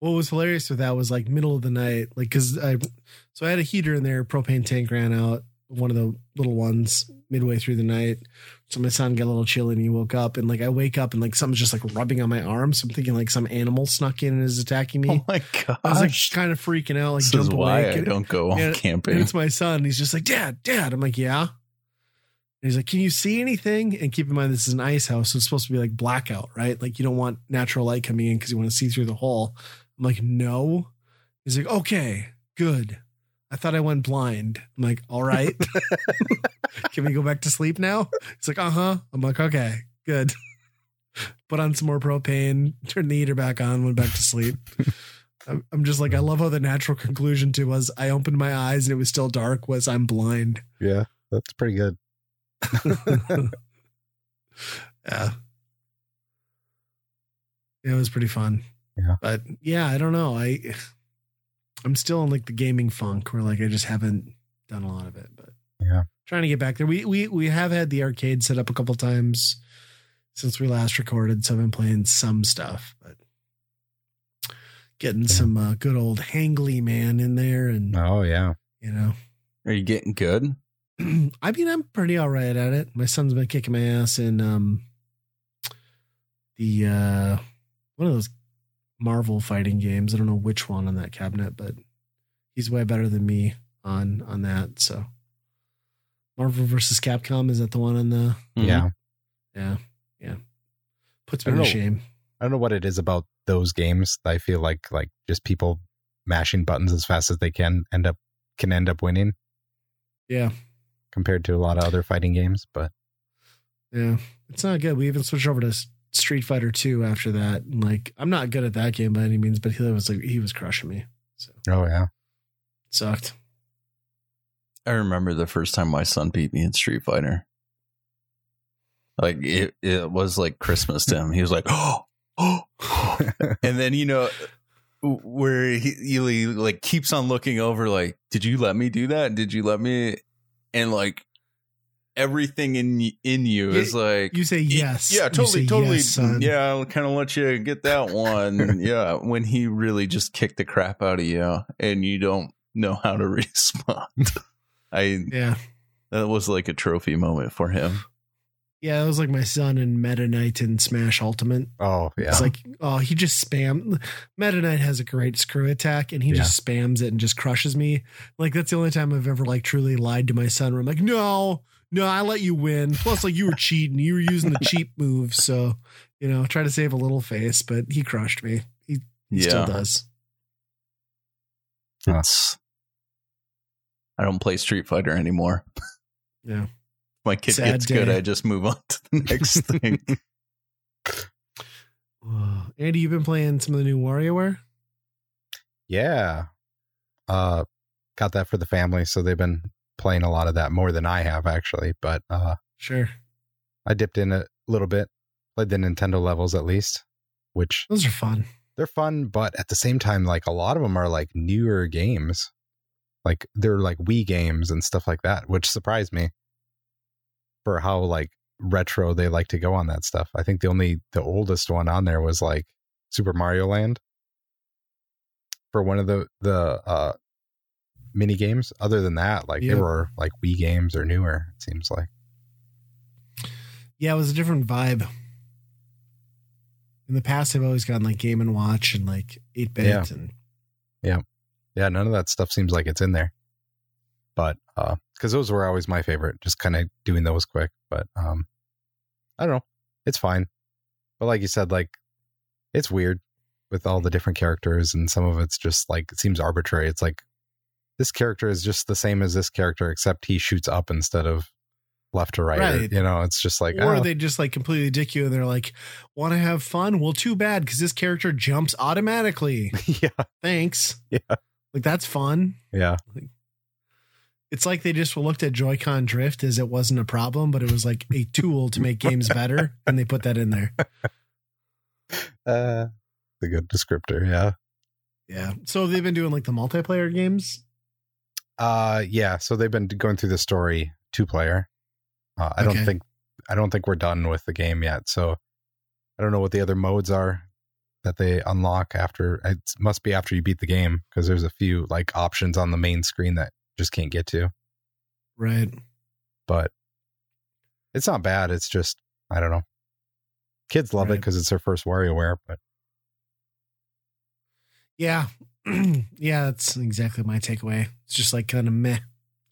What was hilarious with that was like middle of the night, like because I, so I had a heater in there, propane tank ran out, one of the little ones midway through the night. So my son got a little chilly and he woke up and like I wake up and like something's just like rubbing on my arm. So I'm thinking like some animal snuck in and is attacking me. Oh my gosh. I was like kind of freaking out, like this is why awake. I And- don't go And camping. it's my son. He's just like, Dad, Dad. I'm like, Yeah. And he's like, Can you see anything? And keep in mind, this is an ice house. So it's supposed to be like blackout, right? Like, you don't want natural light coming in because you want to see through the hole. I'm like, No. He's like, Okay, good. I thought I went blind. I'm like, All right. Can we go back to sleep now? He's like, Uh huh. I'm like, Okay, good. put on some more propane, turn the heater back on, went back to sleep. I'm, I'm just like, I love how the natural conclusion to was I opened my eyes and it was still dark was I'm blind. Yeah, that's pretty good. yeah. It was pretty fun. Yeah. But yeah, I don't know. I I'm still in like the gaming funk where like I just haven't done a lot of it, but Yeah. Trying to get back there. We we we have had the arcade set up a couple times since we last recorded, so I've been playing some stuff, but getting Yeah. some uh, good old Hangly man in there and Oh yeah. you know Are you getting good? I mean, I'm pretty all right at it. My son's been kicking my ass in um the uh one of those Marvel fighting games. I don't know which one on that cabinet, but he's way better than me on on that. So Marvel versus Capcom is that the one on the Mm-hmm. Yeah. yeah yeah puts me to don't shame. I don't know what it is about those games. I feel like like just people mashing buttons as fast as they can end up can end up winning Yeah compared to a lot of other fighting games. But yeah, it's not good. We even switched over to S- Street Fighter Two after that. And like, I'm not good at that game by any means, but he was like he was crushing me. So oh yeah, it sucked. I remember the first time my son beat me in Street Fighter. Like it, it was like Christmas to him. He was like, oh, oh, and then you know where he, he like keeps on looking over, like, did you let me do that? Did you let me? And like everything in in you is like, You say yes. yeah, totally, say totally. yes, yeah, I'll kind of let you get that one. yeah, when he really just kicked the crap out of you, and you don't know how to respond. I Yeah. that was like a trophy moment for him. Yeah, it was like my son in Meta Knight and Smash Ultimate. oh yeah. It's like, oh, he just spam. Meta Knight has a great screw attack, and he Yeah. just spams it and just crushes me. Like that's the only time I've ever like truly lied to my son. Where I'm like, no, no, I let you win. Plus, like you were cheating. You were using the cheap move, so you know, try to save a little face. But he crushed me. He, he still does. it's. I don't play Street Fighter anymore. Yeah. My kid Sad gets good. I just move on to the next thing. Andy, you've been playing some of the new WarioWare. yeah. Uh, got that for the family, so they've been playing a lot of that more than I have actually. But uh, Sure, I dipped in a little bit, played the Nintendo levels at least, which those are fun. they're fun, but at the same time, like a lot of them are like newer games. Like they're like Wii games and stuff like that, which surprised me for how like retro they like to go on that stuff. I think the only the oldest one on there was like Super Mario Land for one of the the uh mini games. Other than that, like Yeah. they were like Wii games or newer, it seems like. Yeah, it was a different vibe. In the past, I've always gotten like Game and Watch and like eight bit, Yeah. and yeah, Yeah, none of that stuff seems like it's in there. But uh because those were always my favorite, just kind of doing those quick. But um I don't know. It's fine. But like you said, like it's weird with all the different characters and some of it's just like it seems arbitrary. It's like this character is just the same as this character, except he shoots up instead of left to right. or- Right. you know, it's just like or oh, they just like completely dick you, and they're like, "Want to have fun? Well, too bad because this character jumps automatically. yeah, Thanks. Yeah. like that's fun. yeah. It's like they just looked at Joy-Con drift as it wasn't a problem, but it was like a tool to make games better, and they put that in there. Uh the good descriptor, yeah. Yeah. So they've been doing like the multiplayer games. Uh, yeah. So they've been going through the story two player. Uh, I don't think I don't think we're done with the game yet. So I don't know what the other modes are that they unlock after. It must be after you beat the game because there's a few like options on the main screen that just can't get to. Right. But it's not bad. It's just I don't know. Kids love it because it's their first WarioWare, but Yeah. yeah, that's exactly my takeaway. It's just like kind of meh.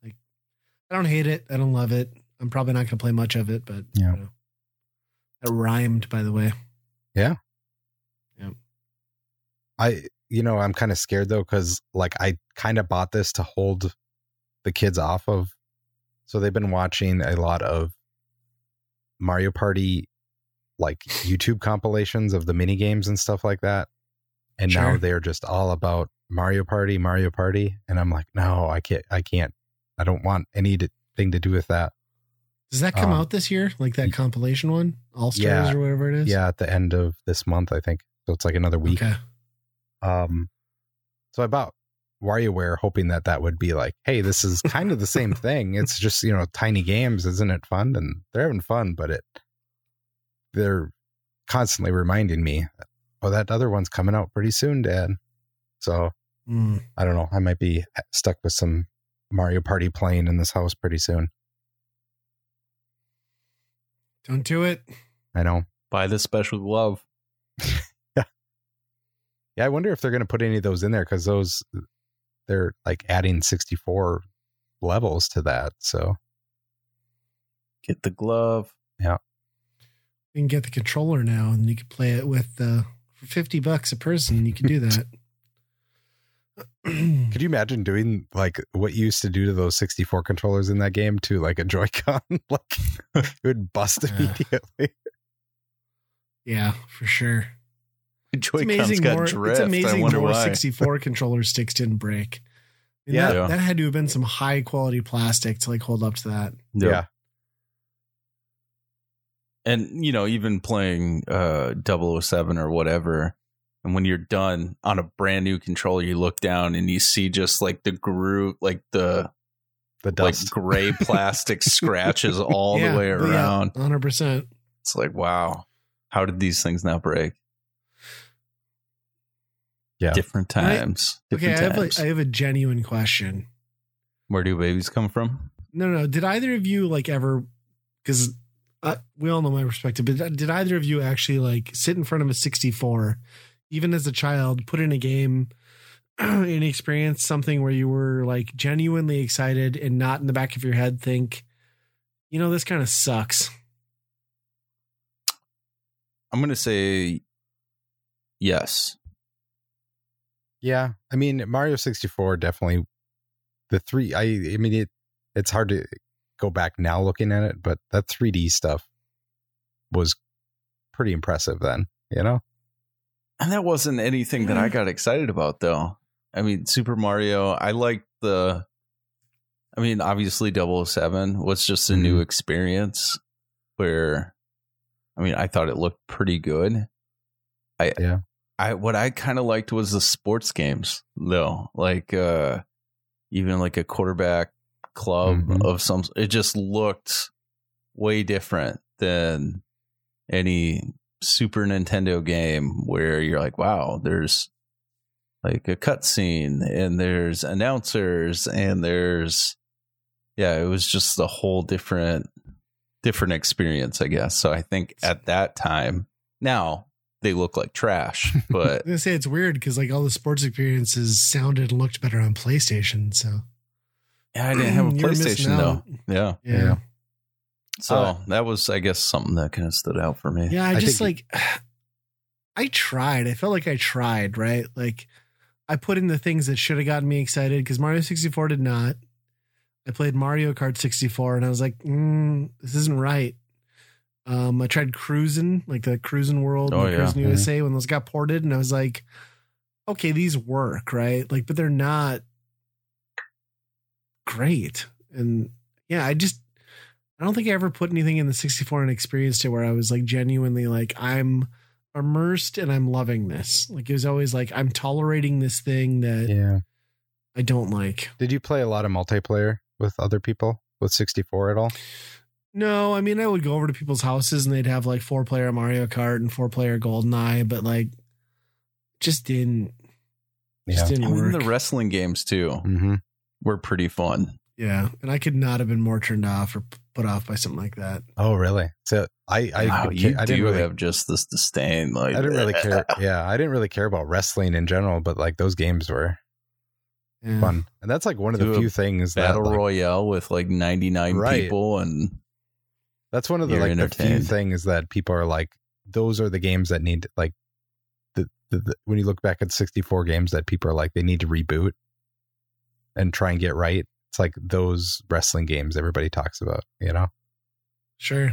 Like I don't hate it. I don't love it. I'm probably not going to play much of it, but Yeah. you know. It rhymed, by the way. Yeah. Yeah. I you know I'm kind of scared though because like I kind of bought this to hold the kids off of. So they've been watching a lot of Mario Party like YouTube compilations of the mini games and stuff like that. And now they're just all about Mario Party, Mario Party, and I'm like, no, I can't, I can't, I don't want anything to do with that. Does that come Um, out this year? Like that compilation one, All Stars Yeah. or whatever it is. Yeah, at the end of this month, I think. So it's like another week. Okay. Um, so I bought WarioWare hoping that that would be like, hey, this is kind of the same thing. It's just you know tiny games, isn't it fun? And they're having fun, but it they're constantly reminding me, oh, that other one's coming out pretty soon, Dad. So Mm. I don't know. I might be stuck with some Mario Party playing in this house pretty soon. Don't do it. I know. Buy the special glove. Yeah, Yeah, I wonder if they're going to put any of those in there because those they're like adding 64 levels to that. So Get the glove. Yeah. You can get the controller now, and you can play it with uh, for fifty bucks a person. You can do that. Could you imagine doing like what you used to do to those 64 controllers in that game to like a Joy-Con? like it would bust Yeah. immediately. yeah, for sure. It's Joy-Cons amazing got more. drift. It's amazing I wonder more why. 64 controller sticks didn't break. And Yeah. that, Yeah. that had to have been some high quality plastic to like hold up to that. Yeah. And you know even playing uh 007 or whatever and when you're done on a brand new controller you look down and you see just like the groove like the The like gray plastic scratches all Yeah, the way but yeah, around 100%. it's like wow how did these things not break Yeah. different I- times Okay, different I have, times a, I have a genuine question. where do babies come from No, no. Did either of you like ever? Because uh, we all know my perspective, but did either of you actually like sit in front of a 64, even as a child, put in a game and experience something where you were like genuinely excited and not in the back of your head think, you know, this kind of sucks. i'm gonna say yes yeah. I mean, Mario 64 definitely the three. I, I mean, it, it's hard to go back now looking at it, but that 3D stuff was pretty impressive then, you know? And that wasn't anything that I got excited about, though. I mean, Super Mario, I liked the. I mean, obviously, 007 was just a new experience where, I mean, I thought it looked pretty good. I, Yeah. I, what I kind of liked was the sports games, though. Like, uh, even like a quarterback club Mhm. of some, it just looked way different than any Super Nintendo game where you're like, wow, there's like a cutscene and there's announcers and there's yeah, it was just a whole different different experience, I guess. So I think at that time, now they look like trash, but was gonna say it's weird because like all the sports experiences sounded and looked better on PlayStation. So yeah, I didn't have a You were missing PlayStation though. Yeah, Yeah. Yeah. so Uh, that was, I guess, something that kind of stood out for me. Yeah, I, I just think- like I tried. I felt like I tried, right? Like I put in the things that should have gotten me excited because Mario 64 did not. I played Mario Kart 64 and I was like, mm, this isn't right. Um, I tried cruising, like the Cruis'n World, Oh, yeah. Cruis'n USA when those got ported, and I was like, okay, these work, right? Like, but they're not great. And yeah, I just I don't think I ever put anything in the 64 and experienced it where I was like genuinely like I'm immersed and I'm loving this. Like it was always like I'm tolerating this thing that Yeah. I don't like. Did you play a lot of multiplayer with other people with 64 at all? No, I mean I would go over to people's houses and they'd have like four player Mario Kart and four player GoldenEye, but like just didn't just didn't I mean, work. the wrestling games too Mm-hmm. Were pretty fun. yeah, and I could not have been more turned off or put off by something like that. Oh, really? So I, I, wow, you ca- I do didn't really, have just this disdain. Like I didn't really eh. care. Yeah, I didn't really care about wrestling in general, but like those games were Yeah. fun, and that's like one of the Do a few things that battle like, royale with like 99 Right. people and That's one of the like the few things that people are like. Those are the games that need like the, the, the when you look back at 64 games that people are like they need to reboot and try and get right. It's like those wrestling games everybody talks about. You know, Sure.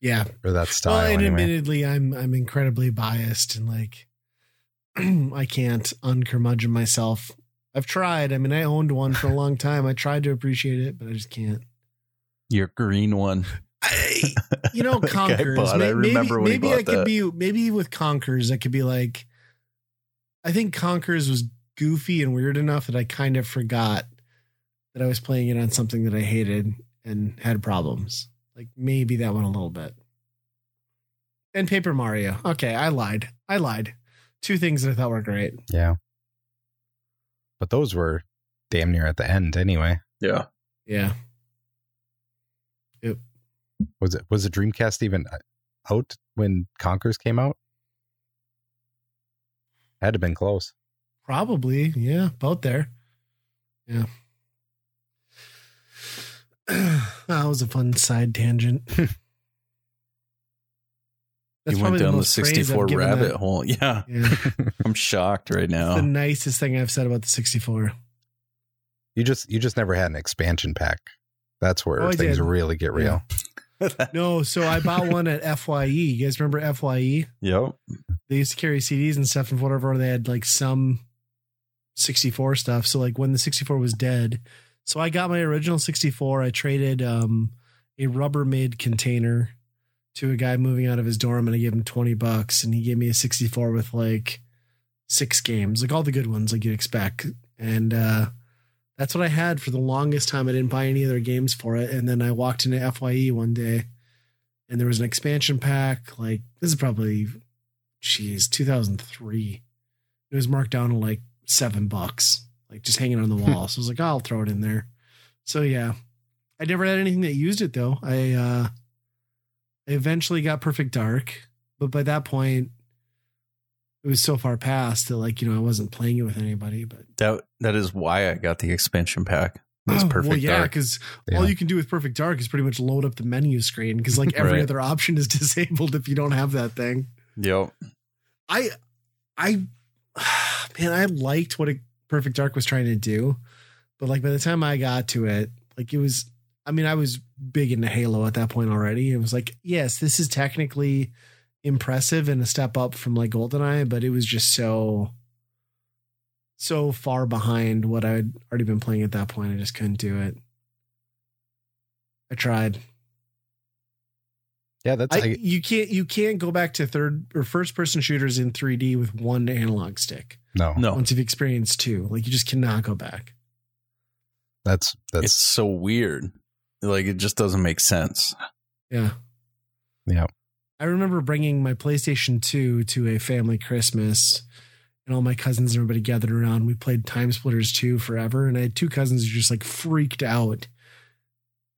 Yeah. or that style. Well, and anyway. admittedly, I'm I'm incredibly biased and like I can't uncurmudgeon myself. I've tried. I mean, I owned one for a long time. I tried to appreciate it, but I just can't. Your green one. I, you know, Like I Conkers. bought- I may- maybe remember when he maybe bought I could that. be maybe with Conkers, I could be like, I think Conkers was goofy and weird enough that I kind of forgot that I was playing it on something that I hated and had problems. Like maybe that one a little bit. And Paper Mario. Okay, I lied. I lied. Two things that I thought were great. yeah. But those were damn near at the end anyway. Yeah. Yeah. Yep. Was it was the Dreamcast even uh, out when Conkers came out? Had to have been close. Probably. Yeah. About there. Yeah. that was a fun side tangent. you went down the, most 64 rabbit that. hole. Yeah. Yeah. I'm shocked right now. The nicest thing I've said about the 64. You just you just never had an expansion pack. That's where Oh, things really get real. No, so I bought one at FYE. You guys remember FYE? Yep. They used to carry CDs and stuff and whatever. They had like some 64 stuff. So like when the 64 was dead, so I got my original 64. I traded um a Rubbermaid container to a guy moving out of his dorm and I gave him 20 bucks and he gave me a 64 with like six games, like all the good ones like you'd expect. And uh that's what I had for the longest time. I didn't buy any other games for it. And then I walked into FYE one day and there was an expansion pack. Like this is probably, geez, 2003. It was marked down to like seven bucks, like just hanging on the wall. so I was like, oh, I'll throw it in there. So yeah, I never had anything that used it though. I, uh, I eventually got Perfect Dark, but by that point, it was so far past that like you know I wasn't playing it with anybody. But That that is why I got the expansion pack. It's Oh, perfect Well, yeah, because Yeah. all you can do with Perfect Dark is pretty much load up the menu screen because like every Right. other option is disabled if you don't have that thing. Yep. I, I, man, I liked what a Perfect Dark was trying to do, but like by the time I got to it, like it was. I mean, I was big into Halo at that point already. It was like, yes, this is technically impressive and a step up from like GoldenEye, but it was just so, so far behind what I'd already been playing at that point. I just couldn't do it. I tried. Yeah, that's I, I, you can't you can't go back to third or first person shooters in 3D with one analog stick. No, No. Once you've experienced two, like you just cannot go back. that's that's It's so weird. Like it just doesn't make sense. Yeah. Yeah. I remember bringing my PlayStation 2 to a family Christmas and all my cousins and everybody gathered around. We played TimeSplitters 2 forever. And I had two cousins who just like freaked out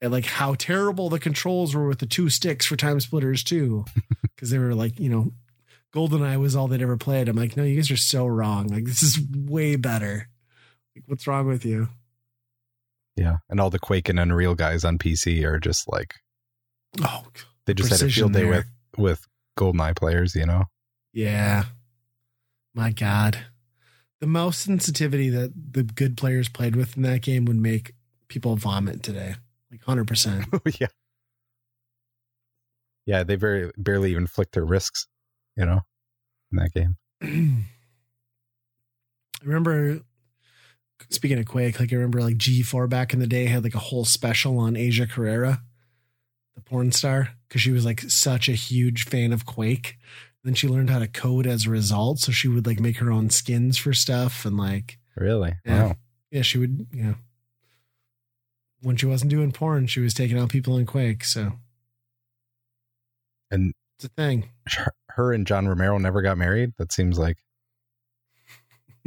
at like how terrible the controls were with the two sticks for TimeSplitters 2. Cause they were like, you know, GoldenEye was all they'd ever played. I'm like, no, you guys are so wrong. Like, this is way better. Like, what's wrong with you? yeah. And all the Quake and Unreal guys on PC are just like Oh, they just had a field day there. with with GoldenEye players, you know. Yeah. My God. The mouse sensitivity that the good players played with in that game would make people vomit today. Like 100%. yeah. Yeah, they very barely even flick their wrists, you know, in that game. I remember, speaking of Quake, like I remember like G4 back in the day had like a whole special on Asia Carrera, the porn star, because she was like such a huge fan of Quake. Then she learned how to code as a result. So she would like make her own skins for stuff and like, Really? Yeah. Wow. yeah, she would, yeah. When she wasn't doing porn, she was taking out people in Quake. So And it's a thing. her- her and John Romero never got married. That seems like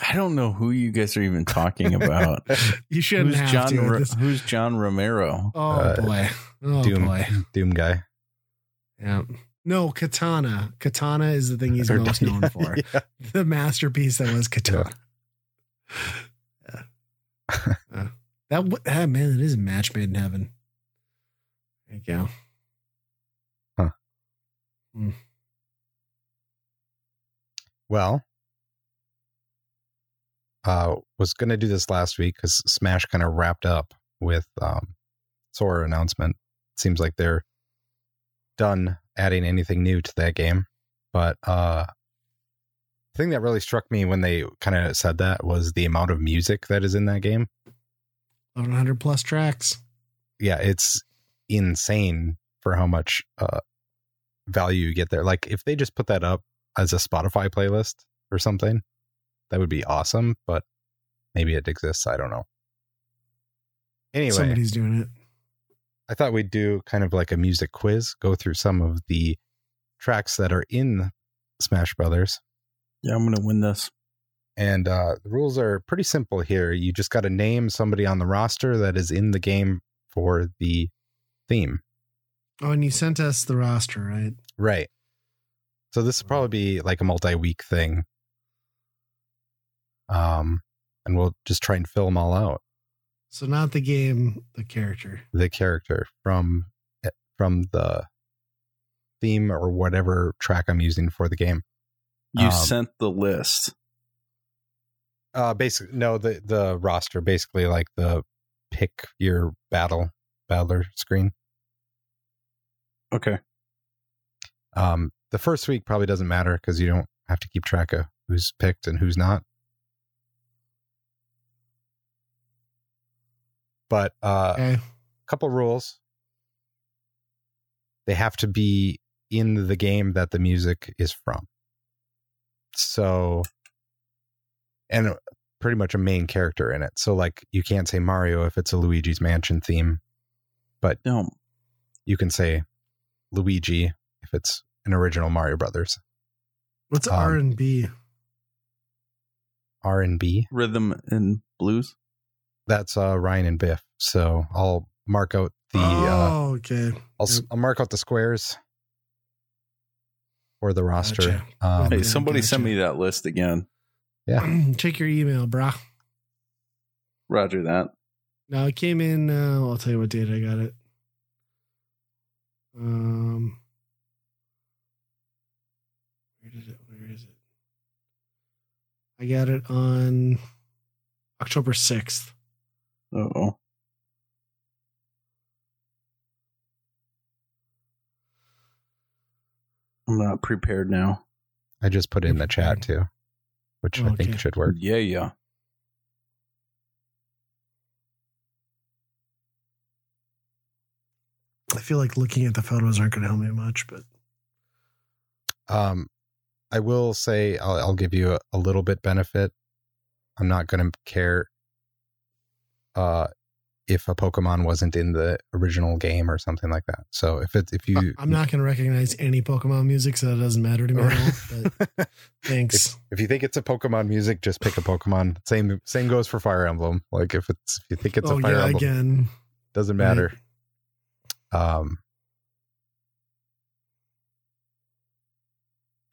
I don't know who you guys are even talking about. You shouldn't who's have John to. Ro- This- Who's John Romero? oh Uh, boy. Oh Doom boy. Doom guy. Yeah. No, Katana. Katana is the thing he's Or- most known for. Yeah. The masterpiece that was Katana. Yeah. Uh, that w- ah, man, it is a match made in heaven. There you go. Well, uh, was going to do this last week because Smash kind of wrapped up with um, Sora announcement. Seems like they're done adding anything new to that game. But uh the thing that really struck me when they kind of said that was the amount of music that is in that game 100 plus tracks. Yeah, it's insane for how much uh value you get there. Like if they just put that up as a Spotify playlist or something, that would be awesome, but maybe it exists, I don't know. Anyway, Somebody's doing it. I thought we'd do kind of like a music quiz, go through some of the tracks that are in Smash Brothers. Yeah, I'm gonna win this. And uh, the rules are pretty simple here. You just got to name somebody on the roster that is in the game for the theme. Oh, and you sent us the roster, right? Right. So this will probably be like a multi-week thing. Um, and we'll just try and fill them all out. So not the game, the character. The character from eh, from the theme or whatever track I'm using for the game. You Um, sent the list. Uh, basically, no, the the roster, basically like the pick your battle battler screen. Okay. Um, the first week probably doesn't matter because you don't have to keep track of who's picked and who's not. But uh, Okay. couple rules. They have to be in the game that the music is from. So, and pretty much a main character in it. So, like, you can't say Mario if it's a Luigi's Mansion theme, but No. you can say Luigi if it's an original Mario Brothers. What's Um, R and B? R and B. Rhythm and blues. That's uh, Ryan and Biff. So I'll mark out the uh, oh, okay. I'll, Yep. I'll mark out the squares for the roster. Gotcha. Um, Hey, Yeah, somebody send me that list again. Yeah. Check your email, brah. Roger that. No, it came in. Uh, I'll tell you what date I got it. Um, where did it? Where is it? I got it on October sixth. Oh. I'm not prepared now. I just put it in the chat too, which I think Okay. should work. Yeah, yeah. I feel like looking at the photos aren't going to help me much, but Um, I will say I'll, I'll give you a, a little bit benefit. I'm not going to care uh, if a Pokemon wasn't in the original game or something like that. So if it if you I'm not going to recognize any Pokemon music, so that doesn't matter to me at all. But thanks. if you think it's a Pokemon music, just pick a Pokemon. Same same goes for Fire Emblem. Like if it's if you think it's oh a Fire yeah, Emblem, again. doesn't Right. Matter. Um.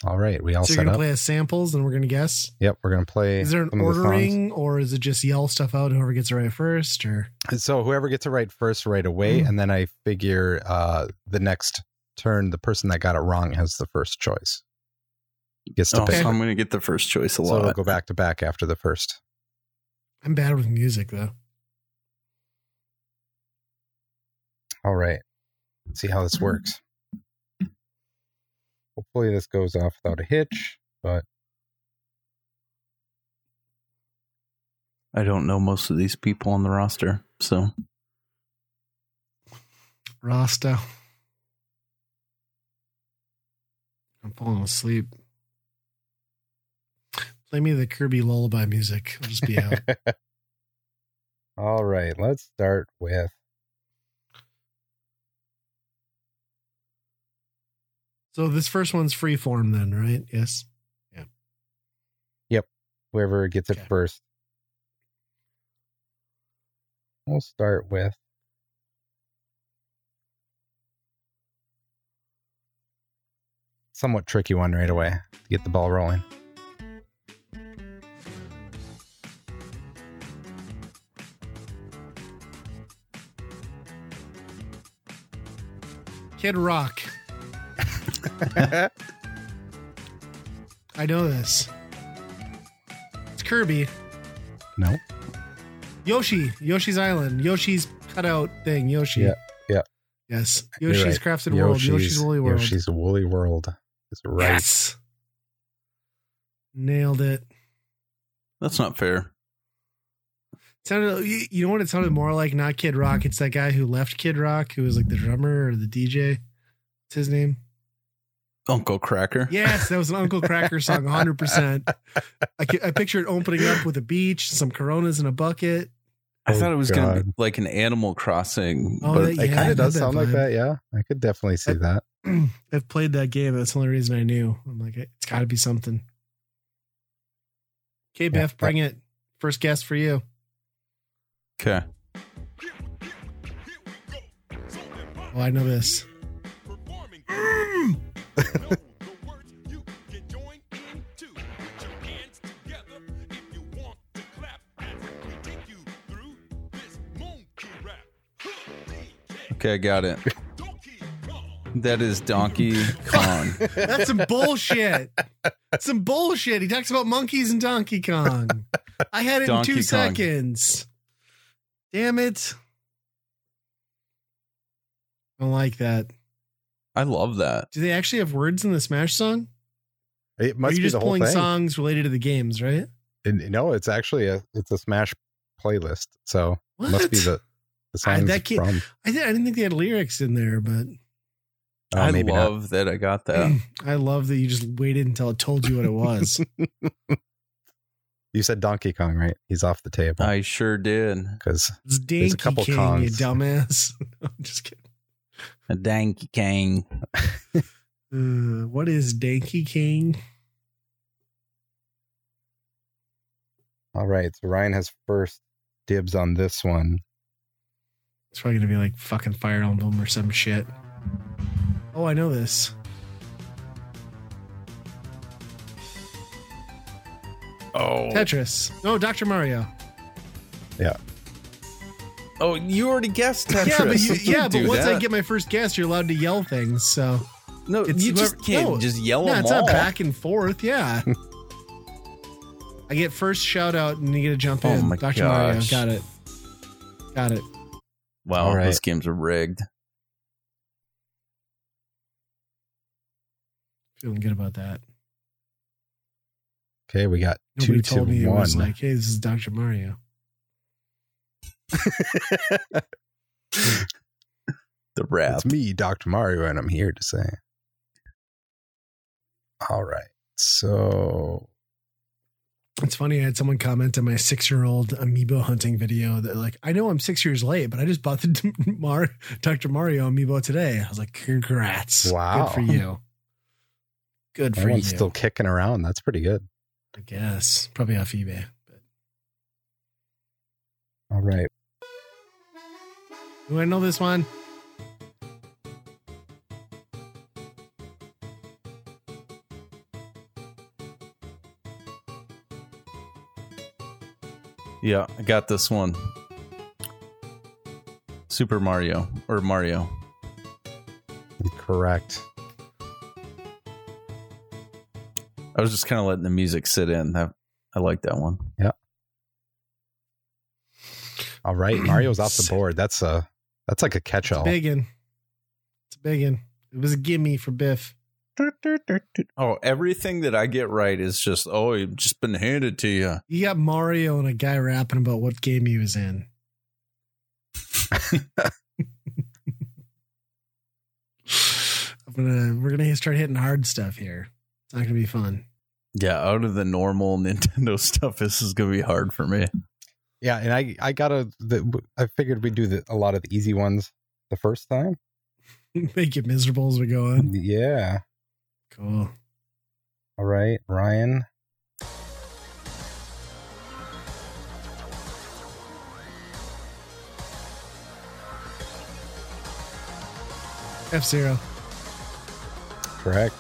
All right, we all So you're set going to up. play as samples, and we're going to guess. Yep, we're gonna play. Is there an some of the ordering, or is it just yell stuff out? Whoever gets it right first, or So whoever gets it right first, right away, Mm. and then I figure uh the next turn, the person that got it wrong has the first choice. Gets to Oh, pick. so I'm going to get the first choice a So lot. So we'll go back to back after the first. I'm bad with music though. All right. Let's see how this mm-hmm. works. Hopefully this goes off without a hitch, but I don't know most of these people on the roster, so Rasta. I'm falling asleep. Play me the Kirby lullaby music. I'll just be out. all right, let's start with so this first one's free form then, right? Yes. Yeah. Yep. Whoever gets it first. We'll start with somewhat tricky one right away to get the ball rolling. Kid Rock. I know this. It's Kirby. no. Yoshi. Yoshi's Island. Yoshi's cutout thing. Yoshi. Yeah, yeah. Yes. Yoshi's right. Crafted World. Yoshi's Woolly World. Yoshi's Woolly World. Is right. Yes. Nailed it. That's not fair. Sounded you- you know what it sounded more like? Not Kid Rock. It's that guy who left Kid Rock, who was like the drummer or the DJ. What's his name? Uncle Kracker. Yes, that was an Uncle Kracker song, 100%. I, ca- I picture it opening up with a beach, some Coronas in a bucket. I Oh, thought it was going to oh, be like an Animal Crossing. Oh, but that- It Yeah, kind of does that sound like that. Yeah, I could definitely see that. I've played that game. That's the only reason I knew. I'm like, it's got to be something. Okay, Biff, bring it. First guess for you. okay. Oh, I know this. Okay, I got it. That is Donkey Kong. That's some bullshit. some bullshit. He talks about monkeys and Donkey Kong. I had it Donkey in two Kong. seconds. Damn it. I don't like that. I love that. Do they actually have words in the Smash song? It Or are must you be just the whole pulling thing. songs related to the games, right? And, no, it's actually a it's a Smash playlist. So it What? must be the the I- songs that can't- from. I, did, I didn't think they had lyrics in there, but Oh, I maybe not. love that I got that. I love that you just waited until it told you what it was. You said Donkey Kong, right? He's off the table I sure did. because It's There's a couple King, Kongs. you dumbass. I'm just kidding. A Donkey Kong. Uh, what is Danky King? all right. So Ryan has first dibs on this one. It's probably gonna be like fucking Fire Emblem or some shit. Oh, I know this. Oh, Tetris. No, Dr. Mario. Oh, you already guessed Tetris. Yeah, but you, yeah, but do once I get my first guess, you're allowed to yell things. So no, it's you just whoever- can't no, just yell yeah, them it's all. not back and forth. Yeah. I get first shout out and you get to jump Oh in. my Dr. Mario, gosh. got it. Got it. Wow, All right. those games are rigged. Feeling good about that. Okay, we got Nobody two told to me it one. was like, hey, this is Dr. Mario. The rap. It's me, Dr. Mario, and I'm here to say. All right. So It's funny. I had someone comment on my six year old amiibo hunting video that, like, I know I'm six years late, but I just bought the Mar- Dr. Mario amiibo today. I was like, congrats. Wow. Good for you. Good that for you. one's still kicking around. That's pretty good. I guess. Probably off eBay. But All right. Do I know this one? Yeah, I got this one. Super Mario or Mario. Correct. I was just kind of letting the music sit in. That I like that one. Yeah. All right. Mario's off the board. That's a that's like a catch-all. a big one. It's a big one. It was a gimme for Biff. Oh, everything that I get right is just oh, it's just been handed to you. You got Mario and a guy rapping about what game he was in. I'm gonna we're gonna start hitting hard stuff here. It's not gonna be fun. Yeah, out of the normal Nintendo stuff, this is gonna be hard for me. Yeah, and I I gotta the, I figured we'd do the, a lot of the easy ones the first time. Make it miserable as we go on. Yeah. Cool. All right, Ryan. F Zero. Correct.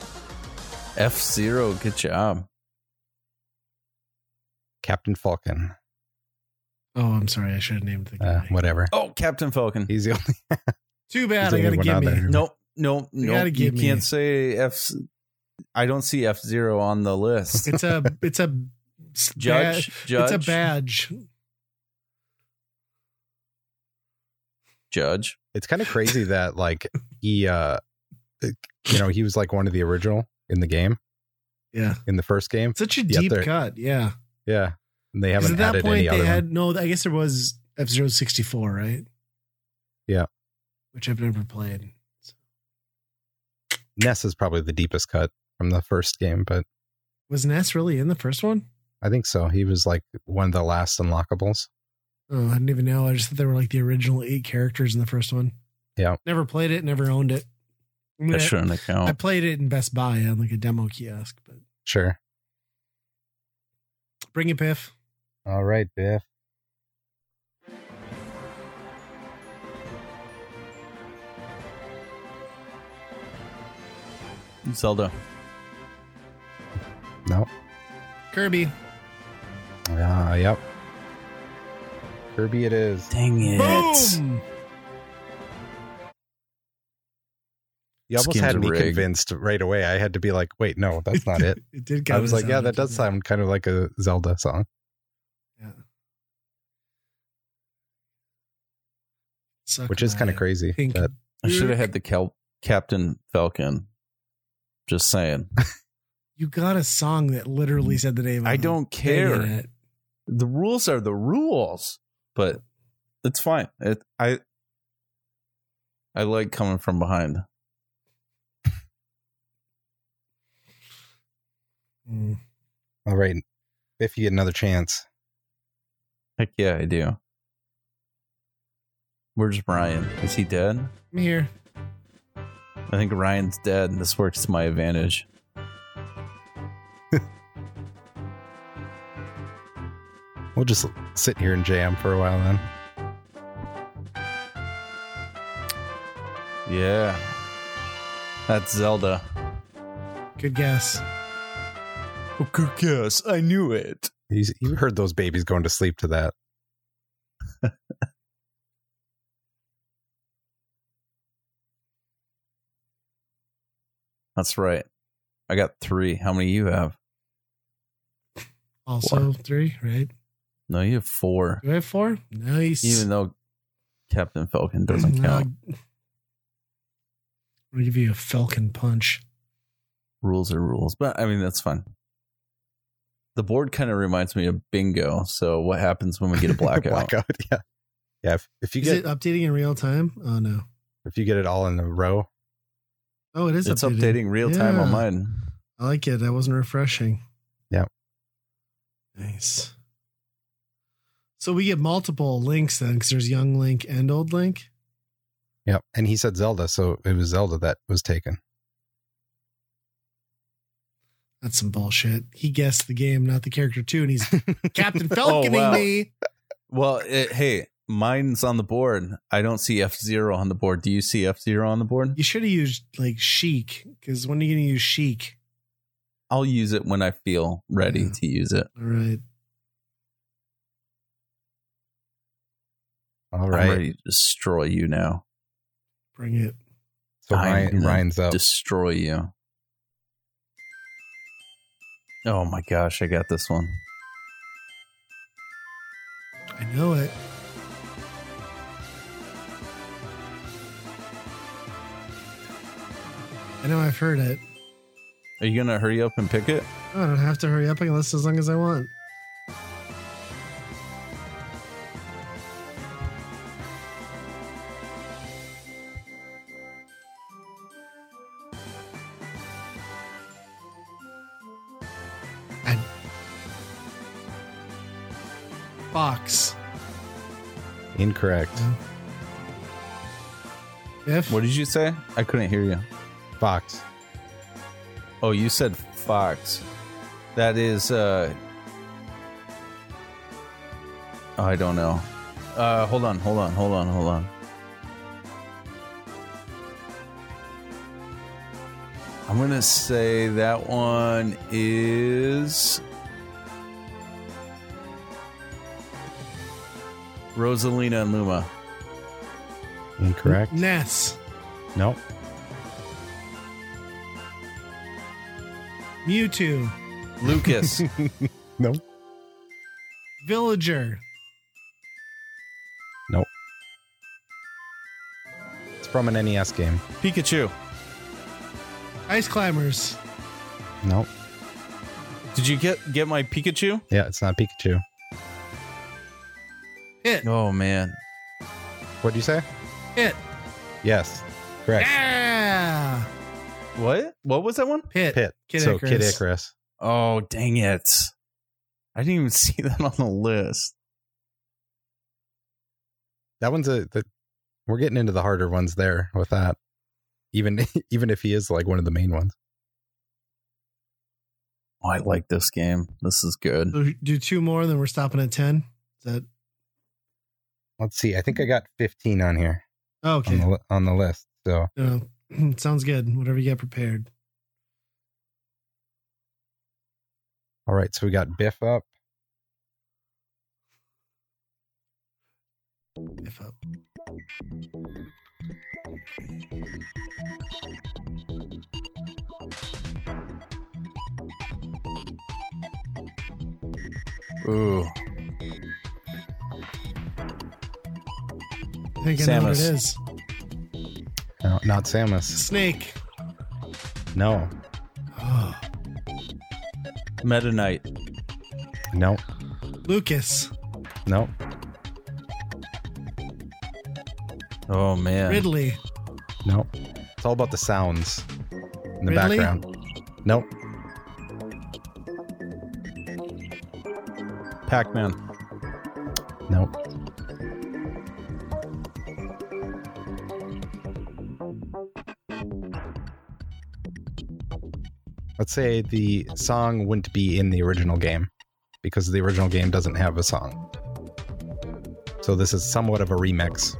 F Zero, good job. Captain Falcon. Oh, I'm sorry. I should have named the Uh, guy. whatever. Oh, Captain Falcon. He's the only. Too bad. He's I gotta only one give out me. there. Nope, nope, You nope. gotta You me- can't say F. I don't see F Zero on the list. It's a. It's a. Judge, ba- judge, It's a badge. judge. It's kind of crazy that like he uh you know, he was like one of the original in the game, Yeah. in the first game. Such a Yeah, deep cut. Yeah. Yeah. And they 'Cause haven't at that added point, any they other had one. no. I guess there was F Zero sixty four, right? Yeah. Which I've never played. Ness is probably the deepest cut from the first game, but Was Ness really in the first one? I think so. He was like one of the last unlockables. Oh, I didn't even know. I just thought they were like the original eight characters in the first one. Yeah. Never played it. Never owned it. I, mean, That shouldn't I account. played it in Best Buy on like a demo kiosk, but Sure. bring it, Piff. All right, Biff. Zelda. No. Kirby. Ah, yep. Kirby it is. Dang it. Boom. You almost Skins had me rigged. convinced right away. I had to be like, wait, no, that's not it. it did. I was like, yeah, that does sound kind of like a Zelda song. Yeah. Suck which is kind of crazy. pink that- I should have had the Cal- Captain Falcon. Just saying. You got a song that literally said the name. Of I the don't care. it. The rules are the rules, but it's fine. It I I like coming from behind. Mm. all right, if you get another chance, Heck yeah, I do. Where's Ryan? Is he dead? I'm here. I think Ryan's dead. And this works to my advantage. we'll just sit here and jam for a while then. Yeah. That's Zelda. Good guess. Oh, good guess. I knew it. He's, you heard those babies going to sleep to that. That's right. I got three. How many you have? Also three, right? No, you have four. Do I have four? Nice. Even though Captain Falcon doesn't No, count. I'm gonna give you a Falcon punch. rules are rules, but I mean that's fine. The board kind of reminds me of bingo. So what happens when we get a blackout? Blackout, yeah, yeah. If, if you Is get it updating in real time? Oh no. if you get it all in a row, Oh, it is. It's updating. updating real time on mine. I like it. That wasn't refreshing. Yeah. Nice. So we get multiple links then, because there's young Link and old Link. Yep. And he said Zelda, so it was Zelda that was taken. That's some bullshit. He guessed the game, not the character too, and he's Captain Falconing oh, wow. me. Well, it, hey, mine's on the board. I don't see F Zero on the board. Do you see F Zero on the board? You should have used like Sheik, because when are you gonna use Sheik? I'll use it when I feel ready Yeah. to use it. All right. All right. I'm ready to destroy you now. Bring it. so I'm Ryan, Ryan's up. Destroy you. Oh my gosh, I got this one. I know it. Know I've heard it. Are you gonna hurry up and pick it? I don't have to hurry up. I can listen as long as I want. I... Fox. Incorrect. If What did you say? I couldn't hear you. Fox. Oh, you said Fox. That is uh I don't know. Uh hold on, hold on, hold on, hold on. I'm going to say that one is Rosalina and Luma. Incorrect. Ness. Nope. Mewtwo. Lucas. No. Villager. Nope. It's from an NES game. Pikachu. Ice climbers. Nope. Did you get get my Pikachu? Yeah, it's not Pikachu. It. Oh man. What'd you say? It. Yes. Correct. Yeah. What? What was that one? Hit. Pit. Kid so Icarus. Kid Icarus. Oh, dang it. I didn't even see that on the list. That one's a the, we're getting into the harder ones there with that. Even even if he is like one of the main ones. Oh, I like this game. This is good. So do two more, then we're stopping at ten. Is that Let's see. I think I got 15 on here oh, on okay? the on the list. So No, sounds good. Whatever you get prepared. all right. So we got Biff up. If up. Ooh. I think I know what it Samus. is. No, not Samus. Snake. No. Oh, Meta Knight. No. Lucas. No. Oh man. Ridley. No. It's all about the sounds in the Ridley? background. Nope. Pac-Man. Nope. Let's say the song wouldn't be in the original game because the original game doesn't have a song. So this is somewhat of a remix.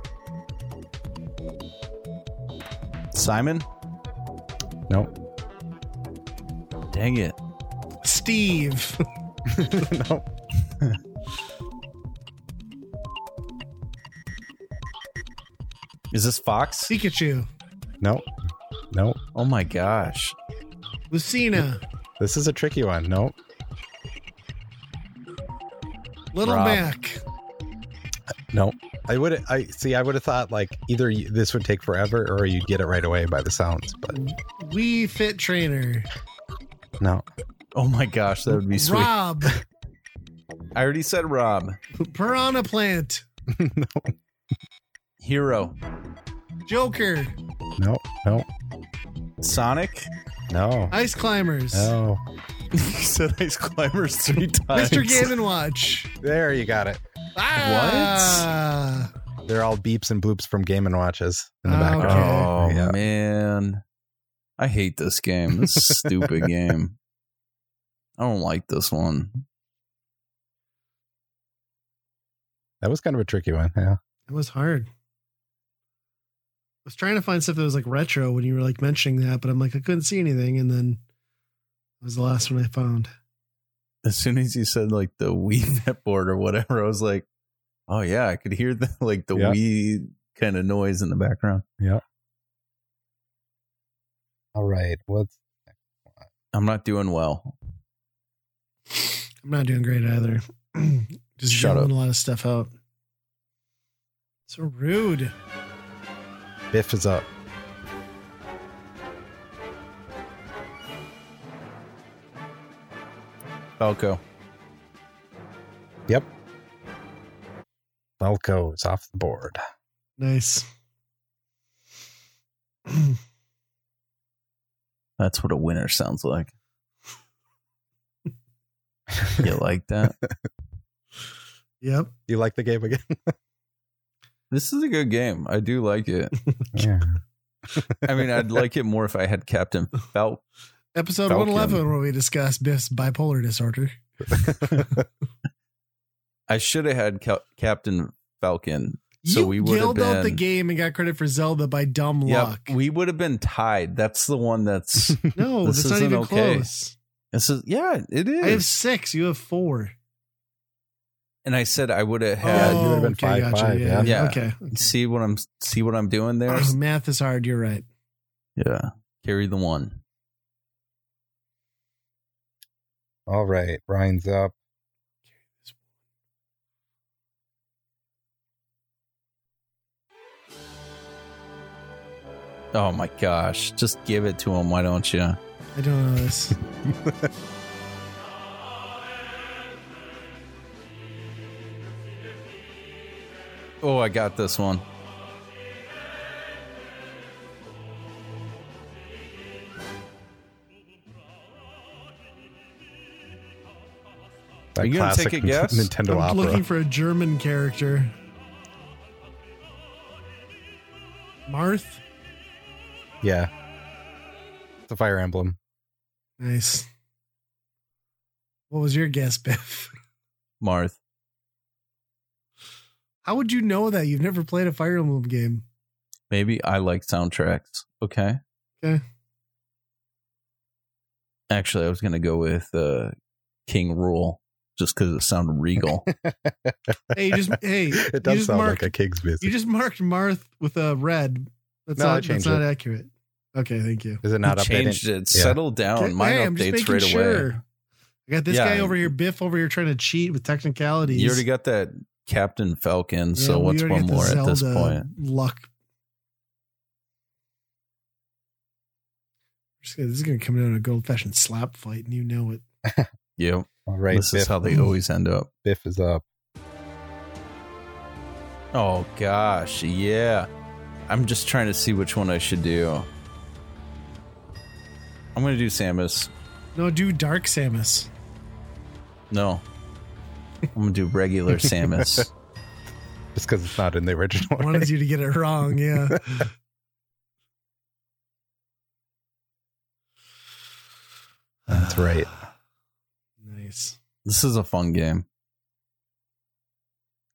Simon. Nope. Dang it. Steve. nope. Is this Fox? Pikachu. Nope. Nope. Oh my gosh. Lucina. This is a tricky one. Nope. Little Rob. Mac. Nope. I would I see I would have thought like either you, this would take forever or you'd get it right away by the sounds, but Wii Fit Trainer. no. Oh my gosh, that would be sweet. Rob. I already said Rob. Piranha Plant. no. Hero. Joker. No. No. Sonic. No. Ice Climbers. No. you said Ice Climbers three times. Mr. Game and Watch. There you got it. Ah. They're all beeps and bloops from Game and Watches in the Oh, background. Oh Yeah. man. I hate this game. This stupid game. I don't like this one. That was kind of a tricky one. Yeah. It was hard. I was trying to find stuff that was like retro when you were like mentioning that, but I'm like, I couldn't see anything. And then it was the last one I found. As soon as you said like the Wii netboard or whatever, I was like, oh yeah, I could hear the like the Yeah. Wii kind of noise in the background. Yeah. All right. What's I'm not doing well. I'm not doing great either. Just Shut juggling up. a lot of stuff out. So rude. Biff is up. Falco. Yep. Falco is off the board. Nice. That's what a winner sounds like. You like that? yep. You like the game again? This is a good game. I do like it. yeah. I mean, I'd like it more if I had Captain Falcon. Episode Falcon. 111, where we discuss Biff's bipolar disorder. I should have had Cal- Captain Falcon. So you we would have yelled out the been- game and got credit for Zelda by dumb luck. We would have been tied. That's the one that's. no, This that's not isn't even okay. close. this is yeah, it is. I have six. You have four. And I said I would have Yeah, oh, had. you would've been okay, five, gotcha. five, yeah. Yeah. Okay. See what I'm see what I'm doing there. Oh, math is hard. You're right. yeah, carry the one. All right. Ryan's up. Oh my gosh. Just give it to him. Why don't you? I don't know this. Oh, I got this one. That Are you gonna take a guess? Nintendo I'm opera. looking for a German character. Marth? yeah. The Fire Emblem. Nice. What was your guess, Biff? Marth. How would you know that? You've never played a Fire Emblem game. Maybe I like soundtracks. Okay. Okay. Actually, I was going to go with uh, King Rule just because it sounded regal. Hey, you just hey, it you does just sound marked, like a King's You just marked Marth with a red. That's No, I not that's not it. accurate. Okay, thank you. Is it not You updated? changed it. Yeah. Settle down. Okay, Mine hey, I'm just updates making right away. sure. I got this Yeah. guy over here, Biff over here, trying to cheat with technicalities. You already got that Captain Falcon. Yeah, so what's one got the more at this point? Luck. This is going to come down to a good old fashioned slap fight, and you know it. Yep. All right, this Biff, is how they always end up. Biff is up. Oh gosh, yeah. I'm just trying to see which one I should do. I'm gonna do Samus. No, do Dark Samus. No. I'm gonna do regular Samus. Just because it's not in the original. I Wanted you to get it wrong, yeah. That's right. Nice. this is a fun game.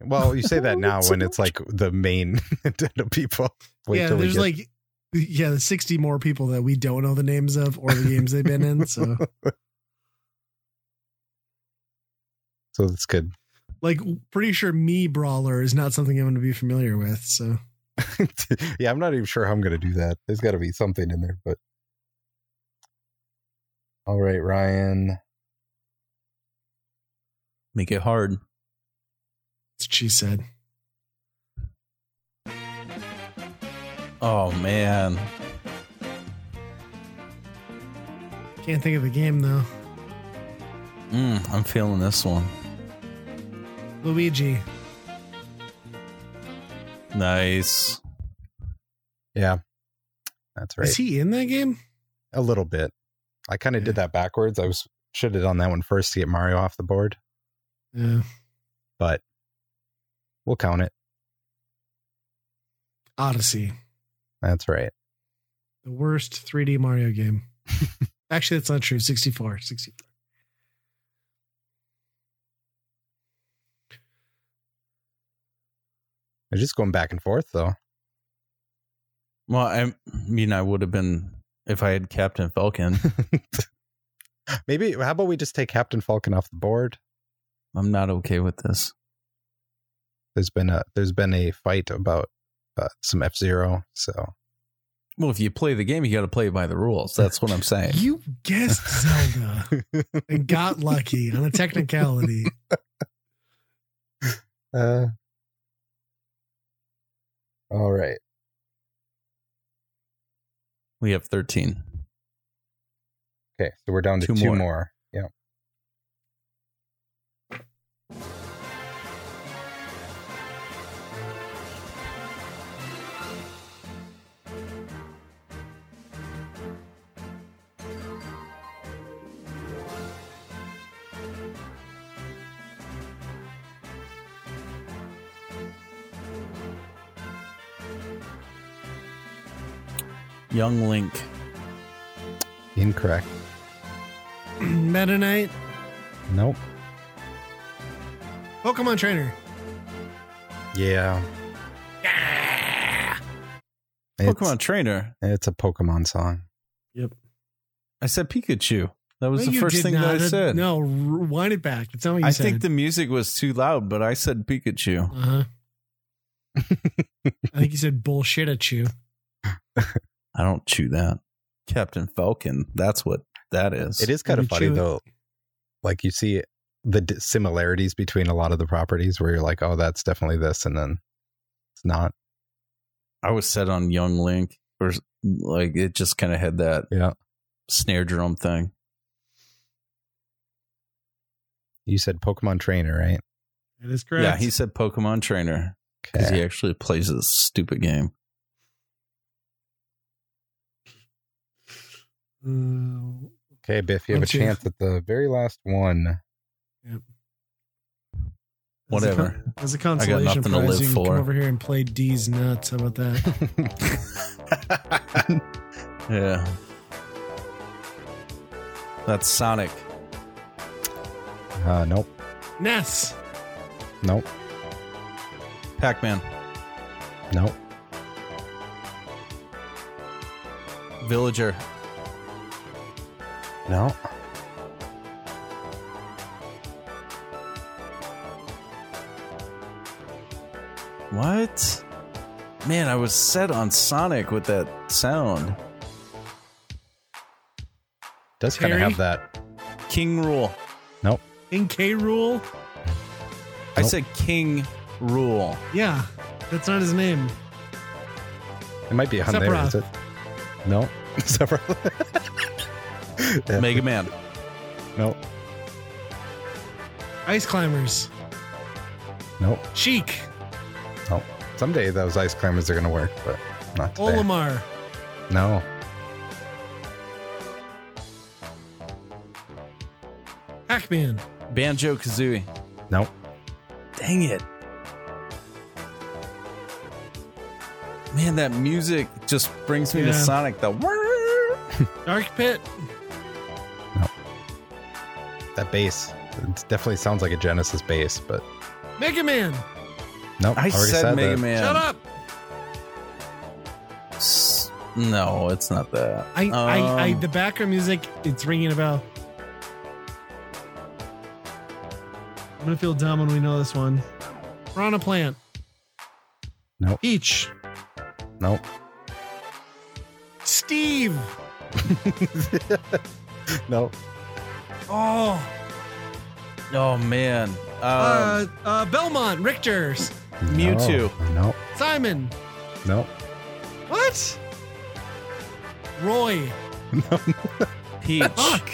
Well, you say that now when it's like the main Nintendo people. Wait yeah, there's get- like, yeah, the 60 more people that we don't know the names of or the games they've been in. So, so that's good. like, pretty sure Mii Brawler is not something I'm going to be familiar with. So, yeah, I'm not even sure how I'm going to do that. There's got to be something in there, but all right, Ryan. Make it hard. that's what she said. Oh man. Can't think of the game though. Mm, I'm feeling this one. Luigi. Nice. Yeah, that's right. Is he in that game? A little bit. I kind of did that backwards. I was should have done that one first to get Mario off the board, Yeah. but we'll count it. Odyssey. That's right. The worst 3D Mario game. Actually, that's not true. 64. 64. They're just going back and forth though. Well, I mean, I would have been if I had Captain Falcon. Maybe how about we just take Captain Falcon off the board? I'm not okay with this. There's been a there's been a fight about uh, some F Zero, so Well, if you play the game, you got to play by the rules. That's what I'm saying. You guessed Zelda and got lucky on a technicality. uh, all right. We have 13. Okay, so we're down to Two two, more. more. Yeah. Young Link. Incorrect. Meta Knight. Nope. Pokemon Trainer. Yeah. It's, Pokemon Trainer. It's a Pokemon song. Yep. I said Pikachu. That was No, the first did thing that I said. No, rewind it back. That's not what you I said. think the music was too loud, but I said Pikachu. Uh huh. I think you said bullshit at you. I don't chew that. Captain Falcon. That's what that is. It is kind of funny though. Like you see the similarities between a lot of the properties where you're like, oh, that's definitely this, and then it's not. I was set on Young Link or Like it just kind of had that Yeah. snare drum thing. You said Pokemon Trainer, right? That is correct. Yeah, he said Pokemon Trainer because Okay. he actually plays this stupid game. Uh, Okay, Biff, you have a One, two. chance at the very last one. as a Whatever. con- As a consolation prize, you can for. come over here and play D's nuts. How about that? Yeah. That's Sonic. uh, nope. Ness. Nope. Pac Man. Nope. Villager. No. What? Man, I was set on Sonic with that sound. Does kind of Terry? have that. King Rule. In K Rule. I Nope. said King Rule. Yeah, that's not his name. It might be a Hyundai, Sephiroth. is it? No. Sephiroth. Yeah. Mega Man. Nope. Ice Climbers. Nope. Sheik. Nope. Someday those ice climbers are going to work, but not today. Olimar. No. Pac-Man. Banjo Kazooie. Nope. Dang it. Man, that music just brings me Yeah. to Sonic. The Dark Pit. That bass. It definitely sounds like a Genesis bass, but Mega Man. nope. I already said, said Mega that. Man. Shut up. S- No, it's not that. I, I, I, Um, the background music, it's ringing a bell. I'm gonna feel dumb when we know this one. Piranha Plant. Nope. Peach. Nope. Steve. nope. Oh. oh man. Um, uh, uh, Belmont. Richter's. Mewtwo. No. Nope. Simon. No. What? Roy. No. Peach. Fuck.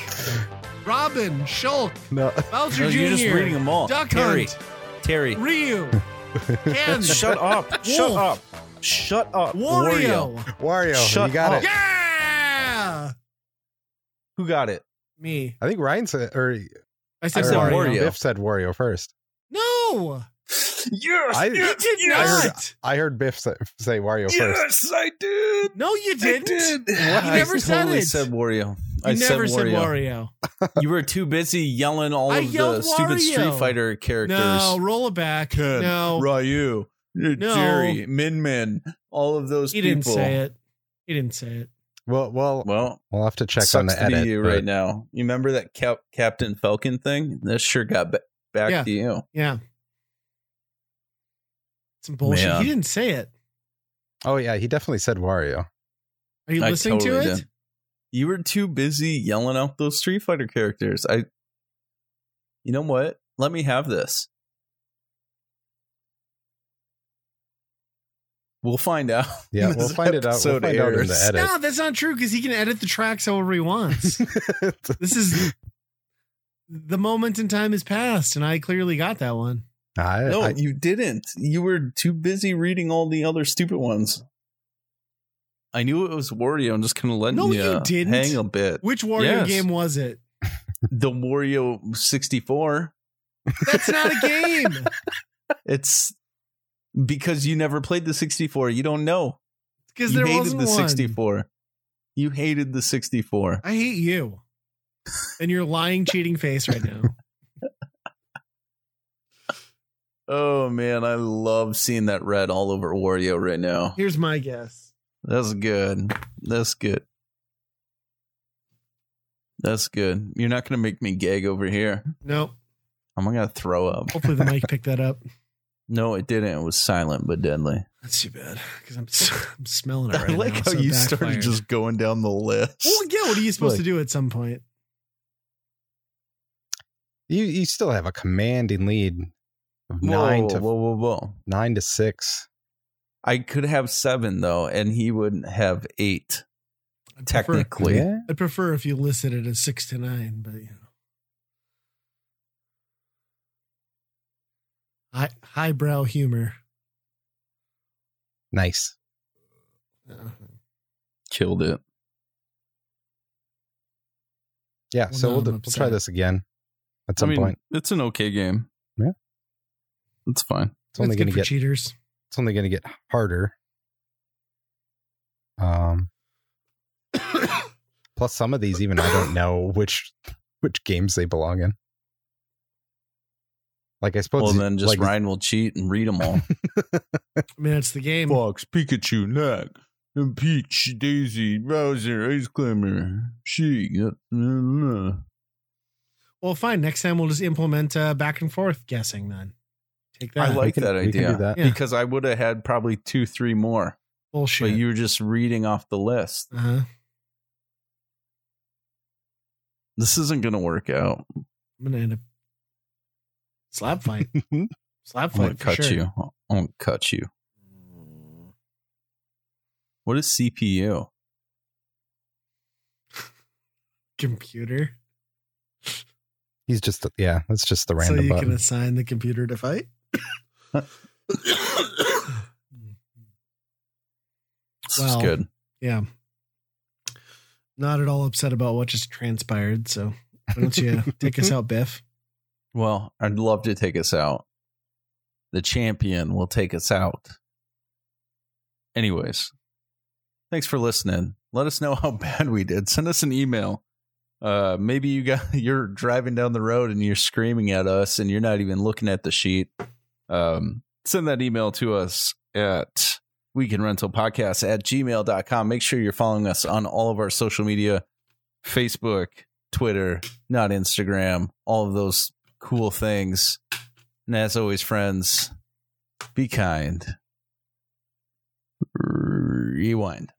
Robin. Shulk. No. Bowser No, Jr. you're just reading them all. Duck Terry. Hunt. Terry. Ryu. Ken. Shut up. Shut Wolf. up. Shut up. Wario. Wario. Shut you got up. it. Yeah. Who got it? Me. I think Ryan said, or, I said, I said or Wario. Biff said Wario first. No. Yes. I- You did I not. heard, I heard Biff say, say Wario first. I did. No, you didn't. You never said totally it. said Wario. You I never said said Wario. Wario. You were too busy yelling all I of the yelled stupid Wario. Street Fighter characters. No, roll it back. Ken, no, Ryu, No. Jerry, Min Min, all of those he people. didn't say it. He didn't say it. Well, well, Well, we'll have to check sucks on the to edit. be you but- right now. You remember that Cap- Captain Falcon thing? This sure got ba- back Yeah. to you. Yeah. Some bullshit. Man. He didn't say it. Oh yeah, he definitely said Wario. Are you I listening totally to it? did. You were too busy yelling out those Street Fighter characters. I. You know what? Let me have this. We'll find out. Yeah, we'll find it out. We'll episode find out in the edit. No, that's not true because he can edit the tracks however he wants. this is the moment in time has passed, and I clearly got that one. I, No, I- you didn't. You were too busy reading all the other stupid ones. I knew it was Wario. I'm just kind of letting No, you, you didn't. hang a bit. Which Wario Yes. game was it? The Wario 64. That's not a game. It's because you never played the 64. You don't know. Because there hated wasn't the one. 64. You hated the 64. I hate you and your lying, cheating face right now. Oh man, I love seeing that red all over Wario right now. Here's my guess. That's good. That's good. That's good. You're not going to make me gag over here. Nope. I'm going to throw up. Hopefully the mic picked that up. No, it didn't. It was silent but deadly. That's too bad because I'm, s- I'm smelling it I like now, how so it you started just going down the list. Well, yeah. What are you supposed Look. to do at some point? you you still have a commanding lead of Whoa, nine to whoa, whoa, whoa. nine to six. I could have seven though, and he wouldn't have eight I'd prefer, technically. Yeah. I'd prefer if you listed it as six to nine, but you know. High, highbrow humor. Nice. Uh, Killed it. Yeah. Well, so now we'll, do- we'll try this again at I some mean, point. it's an okay game. Yeah. It's fine. It's only that's going good to for get cheaters. it's only going to get harder. Um, plus some of these even I don't know which which games they belong in. Like I suppose Well, then just like, Ryan will cheat and read them all. I mean, it's the game. Fox, Pikachu, Knack, and Peach, Daisy, Bowser, Ice Climber, She. Well, fine. Next time we'll just implement uh, back and forth guessing then. Take that. I like can- that we can do idea that. Yeah. because I would have had probably two, three more, Bullshit. but you were just reading off the list. uh-huh. This isn't going to work out. I'm going to end up slap fight. slap fight. I'm going fight. to for cut sure. you. I'm going to cut you. What is CPU? Computer. He's just yeah, that's just the random. So random you button. can assign the computer to fight. This Well, is good. yeah. Not at all upset about what just transpired. So why don't you take us out, Biff? Well, I'd love to take us out. The champion will take us out. Anyways, thanks for listening. Let us know how bad we did. Send us an email. Uh, maybe you got you're driving down the road and you're screaming at us and you're not even looking at the sheet. Um, send that email to us at weekend rental podcast at gmail.com. Make sure you're following us on all of our social media Facebook, Twitter, not Instagram, all of those cool things. And as always, friends, be kind. Rewind.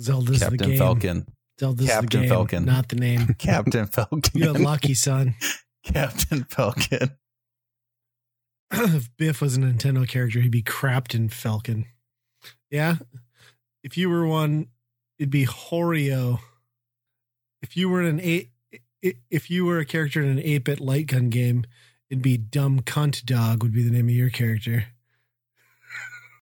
Zelda's the Captain game. Falcon. Zelda's Captain the game, Falcon. not the name. Captain Falcon. You're lucky, son. Captain Falcon. if Biff was a Nintendo character, he'd be Crapton Falcon. Yeah. If you were one, it'd be Horio. If you were an eight, if you were a character in an eight bit light gun game, it'd be Dumb Cunt Dog. Would be the name of your character.